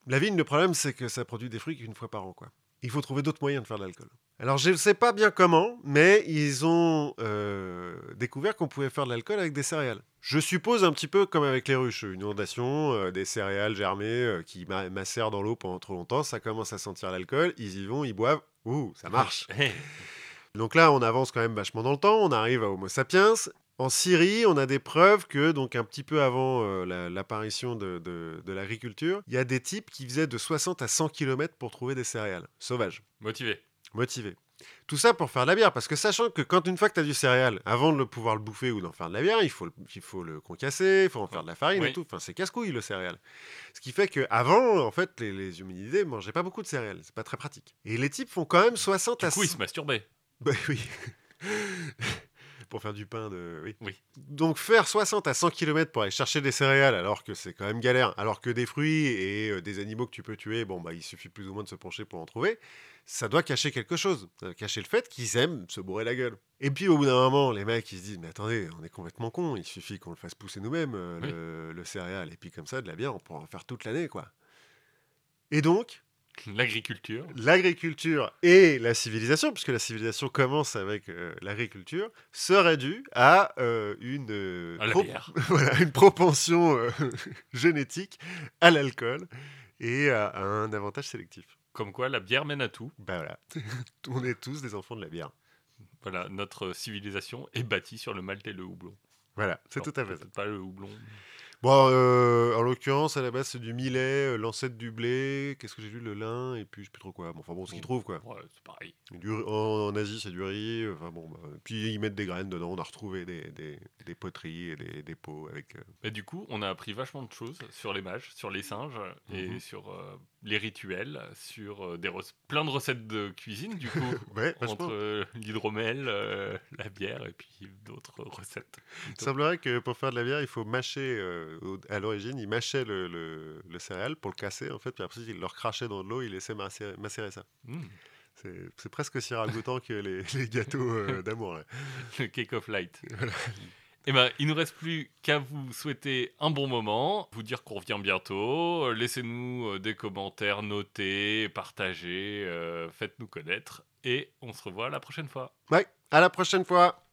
la vigne, le problème, c'est que ça produit des fruits qu'une fois par an, quoi. Il faut trouver d'autres moyens de faire de l'alcool. Alors je ne sais pas bien comment, mais ils ont euh, découvert qu'on pouvait faire de l'alcool avec des céréales. Je suppose un petit peu comme avec les ruches, une inondation, euh, des céréales germées euh, qui ma- macèrent dans l'eau pendant trop longtemps, ça commence à sentir l'alcool, ils y vont, ils boivent, ouh, ça marche. Donc là, on avance quand même vachement dans le temps, on arrive à Homo sapiens. En Syrie, on a des preuves que, donc un petit peu avant euh, la- l'apparition de, de- de l'agriculture, il y a des types qui faisaient de 60 à 100 km pour trouver des céréales sauvages, Motivé. motivés. Tout ça pour faire de la bière, parce que sachant que quand une fois que tu as du céréal, avant de le pouvoir le bouffer ou d'en faire de la bière, il faut, le- il faut le concasser, il faut en faire de la farine Oui. et tout. Enfin, c'est casse-couille le céréal. Ce qui fait qu'avant, en fait, les, les hominidés mangeaient pas beaucoup de céréales. C'est pas très pratique. Et les types font quand même 60 Du à coup, il se masturbait. bah oui. pour faire du pain de. Oui. Oui. Donc faire 60 à 100 km pour aller chercher des céréales alors que c'est quand même galère, alors que des fruits et euh, des animaux que tu peux tuer, bon bah il suffit plus ou moins de se pencher pour en trouver, ça doit cacher quelque chose. Ça doit cacher le fait qu'ils aiment se bourrer la gueule. Et puis au bout d'un moment, les mecs ils se disent mais attendez, on est complètement cons, il suffit qu'on le fasse pousser nous-mêmes euh, Oui. le, le céréal et puis comme ça de la bière on pourra en faire toute l'année quoi. Et donc L'agriculture. l'agriculture et la civilisation, puisque la civilisation commence avec euh, l'agriculture, serait due à euh, une, euh, À pro- voilà, une propension génétique à l'alcool et à, à un avantage sélectif. Comme quoi, la bière mène à tout. Ben voilà, on est tous des enfants de la bière. Voilà, notre civilisation est bâtie sur le malt et le houblon. Voilà, c'est tout à fait ça. peut-être Pas le houblon. Bon, euh, en l'occurrence, à la base, c'est du millet, euh, l'ancêtre du blé, qu'est-ce que j'ai lu, le lin, et puis je sais plus trop quoi. Bon, enfin bon, ce qu'ils trouvent quoi. Ouais, c'est pareil. Du en, en Asie, c'est du riz. euh, Enfin bon, bah, puis ils mettent des graines dedans. On a retrouvé des, des, des poteries et des, des pots avec. euh, Mais du coup, on a appris vachement de choses sur les mages, sur les singes et Mhm. sur euh, les rituels, sur euh, des plein de recettes de cuisine, du coup, Ouais, entre euh, l'hydromel, euh, la bière et puis d'autres recettes. Il semblerait que pour faire de la bière, il faut mâcher. euh, à l'origine, ils mâchaient le, le, le céréal pour le casser, en fait. Puis après, ils le recrachaient dans de l'eau, ils laissaient macérer, macérer ça. Mm. C'est presque aussi ragoûtant que les, les gâteaux d'amour. Le cake of light. Voilà. Eh ben, il ne nous reste plus qu'à vous souhaiter un bon moment, vous dire qu'on revient bientôt. Euh, Laissez-nous euh, des commentaires, notez, partagez, euh, faites-nous connaître. Et on se revoit la prochaine fois. Ouais, à la prochaine fois!